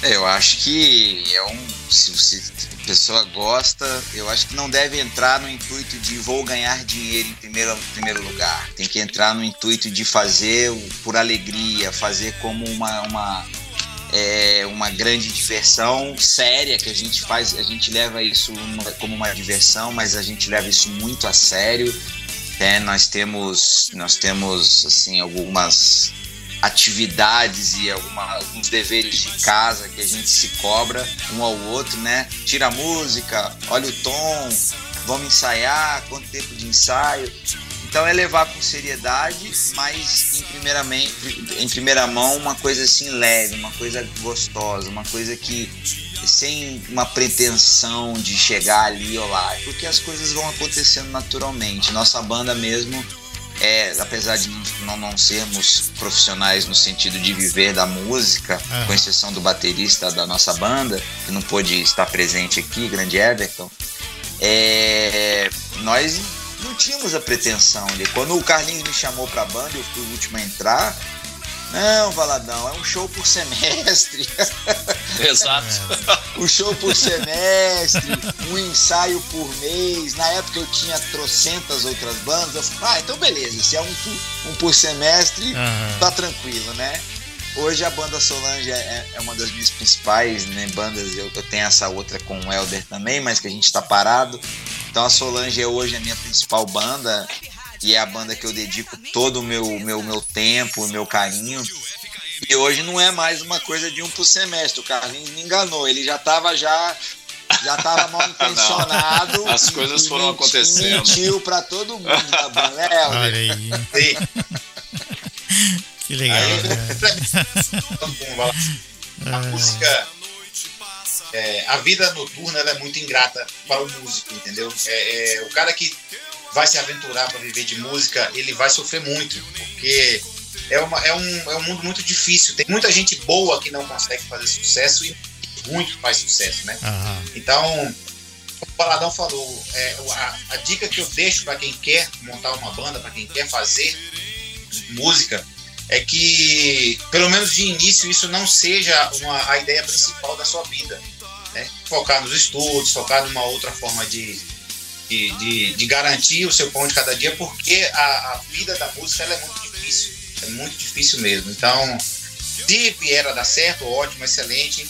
É, Eu acho que é um. Se, se a pessoa gosta, eu acho que não deve entrar no intuito de vou ganhar dinheiro em primeiro, primeiro lugar. Tem que entrar no intuito de fazer por alegria, fazer como uma, uma, é, uma grande diversão séria que a gente faz. A gente leva isso como uma diversão, mas a gente leva isso muito a sério. É, nós temos, nós temos assim algumas atividades e alguma, alguns deveres de casa que a gente se cobra um ao outro, né? Tira a música, olha o tom, vamos ensaiar, quanto tempo de ensaio. Então é levar com seriedade, mas em, primeiramente, em primeira mão uma coisa assim leve, uma coisa gostosa, uma coisa que sem uma pretensão de chegar ali ou lá, porque as coisas vão acontecendo naturalmente. Nossa banda mesmo é, apesar de não, não sermos profissionais no sentido de viver da música, Aham. com exceção do baterista da nossa banda, que não pôde estar presente aqui, grande Everton, é, nós não tínhamos a pretensão de. Quando o Carlinhos me chamou para a banda, eu fui o último a entrar. Não, Valadão, é um show por semestre. Exato. um show por semestre, um ensaio por mês. Na época eu tinha trocentas outras bandas. Eu falei, ah, então beleza, se é um por, um por semestre, Aham. tá tranquilo, né? Hoje a banda Solange é, é uma das minhas principais né, bandas. Eu, eu tenho essa outra com o Elder também, mas que a gente tá parado. Então a Solange é hoje a minha principal banda e é a banda que eu dedico todo o meu, meu, meu tempo, o meu carinho. E hoje não é mais uma coisa de um por semestre. O Carlinhos me enganou. Ele já estava já já estava mal intencionado. As coisas e foram acontecendo. Mentiu para todo mundo da banda. É? Olha aí, E que legal. Aí- a música. é, a vida noturna ela é muito ingrata para o músico, entendeu? É, é, o cara que vai se aventurar para viver de música, ele vai sofrer muito, porque é, uma, é, um, é um mundo muito difícil. Tem muita gente boa que não consegue fazer sucesso e muito faz sucesso, né? Aham. Então, o Paladão falou, é, a, a dica que eu deixo para quem quer montar uma banda, para quem quer fazer música, é que, pelo menos de início, isso não seja uma, a ideia principal da sua vida. né? focar nos estudos, focar numa outra forma de, de, de, de garantir o seu pão de cada dia, porque a, a vida da música é muito difícil, é muito difícil mesmo. Então, se vier a dar certo, ótimo, excelente.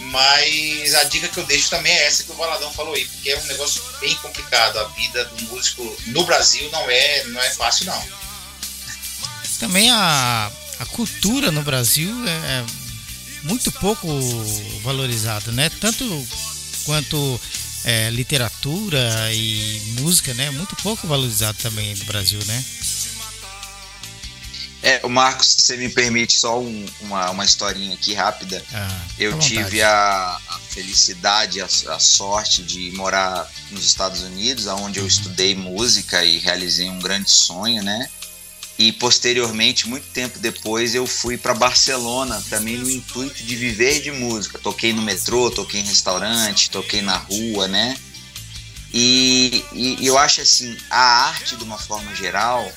Mas a dica que eu deixo também é essa que o Valadão falou aí, porque é um negócio bem complicado. A vida do músico no Brasil não é, não é fácil, não. Também a, a cultura no Brasil é, é muito pouco valorizada, né? Tanto quanto é, literatura e música, né? Muito pouco valorizado também no Brasil, né? É, o Marcos, se você me permite só um, uma, uma historinha aqui rápida. Ah, eu tive a, a felicidade, a, a, sorte de morar nos Estados Unidos, onde eu estudei música e realizei um grande sonho, né? E posteriormente, muito tempo depois, eu fui para Barcelona, também no intuito de viver de música. Toquei no metrô, toquei em restaurante, toquei na rua, né? E, e eu acho assim, a arte, de uma forma geral,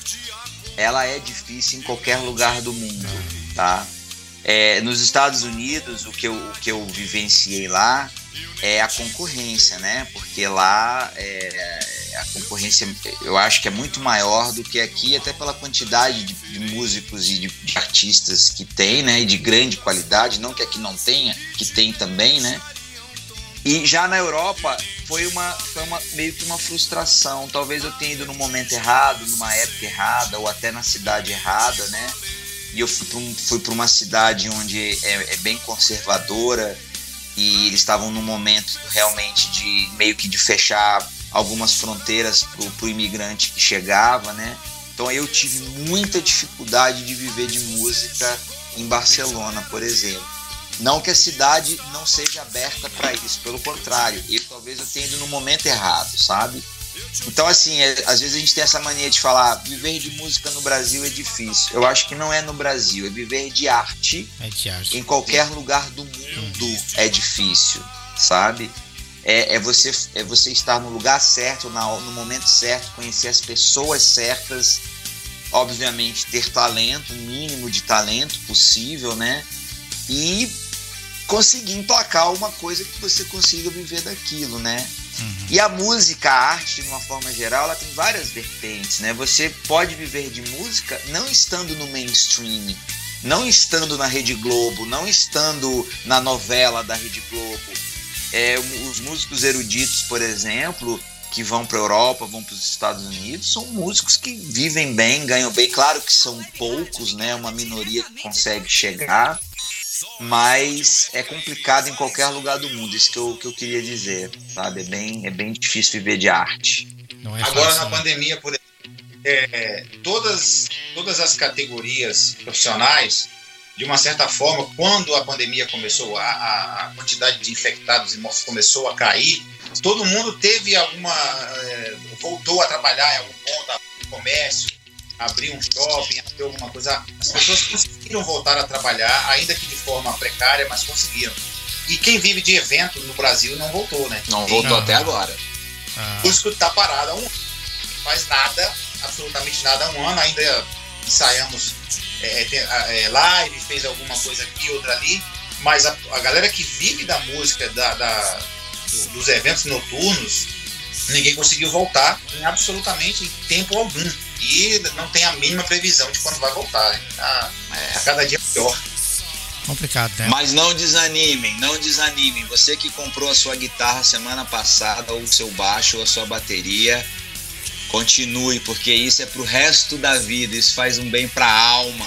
ela é difícil em qualquer lugar do mundo, tá? É, nos Estados Unidos, o que, eu, o que eu vivenciei lá é a concorrência, né? Porque lá é, a concorrência eu acho que é muito maior do que aqui, até pela quantidade de, de músicos e de, de, artistas que tem, né? E de grande qualidade, não que aqui não tenha, que tem também, né? E já na Europa foi uma, foi uma meio que uma frustração. Talvez eu tenha ido no momento errado, numa época errada, ou até na cidade errada, né? E eu fui para um, uma cidade onde é, é, bem conservadora e eles estavam num momento realmente de meio que de fechar algumas fronteiras para o imigrante que chegava, né? Então eu tive muita dificuldade de viver de música em Barcelona, por exemplo. Não que a cidade não seja aberta para isso, pelo contrário, eu talvez eu tenha ido no momento errado, sabe? Então, assim, é, às vezes a gente tem essa mania de falar viver de música no Brasil é difícil. Eu acho que não é no Brasil, é viver de arte, é de arte. em qualquer lugar do mundo hum. é difícil, sabe? É, é, você, é você estar no lugar certo, na, no momento certo, conhecer as pessoas certas, obviamente ter talento, o mínimo de talento possível, né? E conseguir emplacar uma coisa que você consiga viver daquilo, né? Uhum. E a música, a arte, de uma forma geral, ela tem várias vertentes, né? Você pode viver de música não estando no mainstream, não estando na Rede Globo, não estando na novela da Rede Globo. É, os músicos eruditos, por exemplo, que vão para a Europa, vão para os Estados Unidos, são músicos que vivem bem, ganham bem. Claro que são poucos, né? Uma minoria que consegue chegar, mas é complicado em qualquer lugar do mundo. Isso que eu, que eu queria dizer, sabe? É bem, é bem difícil viver de arte. É Agora, fácil, na né? pandemia, por exemplo, é, todas, todas as categorias profissionais, de uma certa forma, quando a pandemia começou, a, a quantidade de infectados e mortos começou a cair, todo mundo teve alguma. É, voltou a trabalhar em algum ponto, comércio, abrir um shopping, abrir alguma coisa. As pessoas conseguiram voltar a trabalhar, ainda que de forma precária, mas conseguiram. E quem vive de evento no Brasil não voltou, né? Não voltou até agora. Ah. O músico está parado há um ano, não faz nada, absolutamente nada há um ano, ainda ensaiamos é, é, é, live, fez alguma coisa aqui, outra ali, mas a, a galera que vive da música, da, da do, dos eventos noturnos, ninguém conseguiu voltar em absolutamente tempo algum e não tem a mínima previsão de quando vai voltar. Né? Tá, é, cada dia pior. Complicado, né? Mas não desanimem, não desanimem. Você que comprou a sua guitarra semana passada, ou o seu baixo, ou a sua bateria, continue, porque isso é pro resto da vida, isso faz um bem pra alma.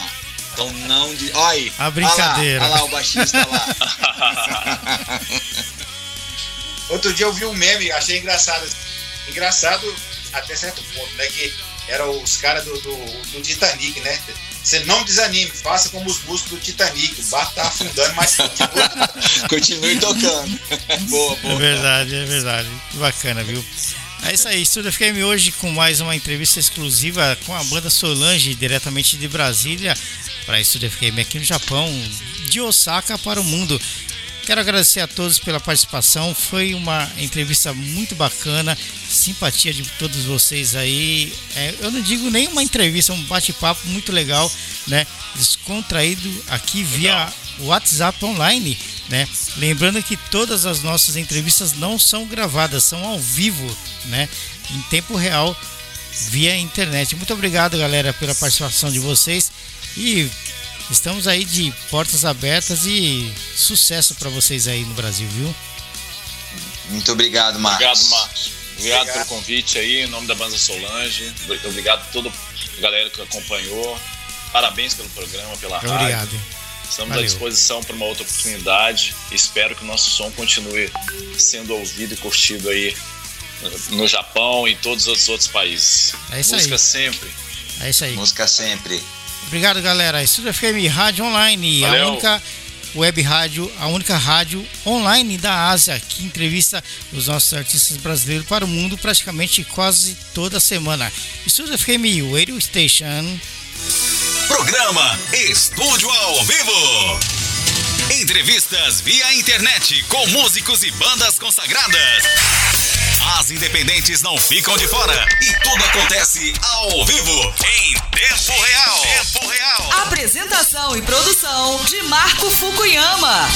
Então não. De... Olha aí. A brincadeira. Olha lá, olha lá o baixista lá. Outro dia eu vi um meme, achei engraçado. Engraçado até certo ponto, né? Que eram os caras do, do, do, Titanic, né? Você não desanime, faça como os músicos do Titanic. O barco tá afundando, mas continue, continue tocando. boa, boa. É verdade, é verdade. Que bacana, viu? É isso aí, Estúdio FM hoje com mais uma entrevista exclusiva com a banda Solange, diretamente de Brasília, para Estúdio FM aqui no Japão, de Osaka para o mundo. Quero agradecer a todos pela participação. Foi uma entrevista muito bacana, simpatia de todos vocês aí. É, eu não digo nem uma entrevista, um bate-papo muito legal, né? Descontraído aqui via WhatsApp online, né? Lembrando que todas as nossas entrevistas não são gravadas, são ao vivo, né? Em tempo real via internet. Muito obrigado, galera, pela participação de vocês e Estamos aí de portas abertas e sucesso para vocês aí no Brasil, viu? Muito obrigado, Marcos. Obrigado, Marcos. Obrigado, obrigado. pelo convite aí, em nome da banda Solange. Obrigado a toda a galera que acompanhou. Parabéns pelo programa, pela rádio. Obrigado. Estamos Valeu. à disposição para uma outra oportunidade. Espero que o nosso som continue sendo ouvido e curtido aí no Japão e em todos os outros países. É isso Música aí. sempre. É isso aí. Música sempre. Obrigado, galera. Estúdio FM Rádio Online, Valeu. a única web rádio, a única rádio online da Ásia que entrevista os nossos artistas brasileiros para o mundo praticamente quase toda semana. Estúdio FM Radio Station. Programa Estúdio ao Vivo. Entrevistas via internet com músicos e bandas consagradas. As independentes não ficam de fora e tudo acontece ao vivo, em tempo real. Tempo real. Apresentação e produção de Marco Fukuyama.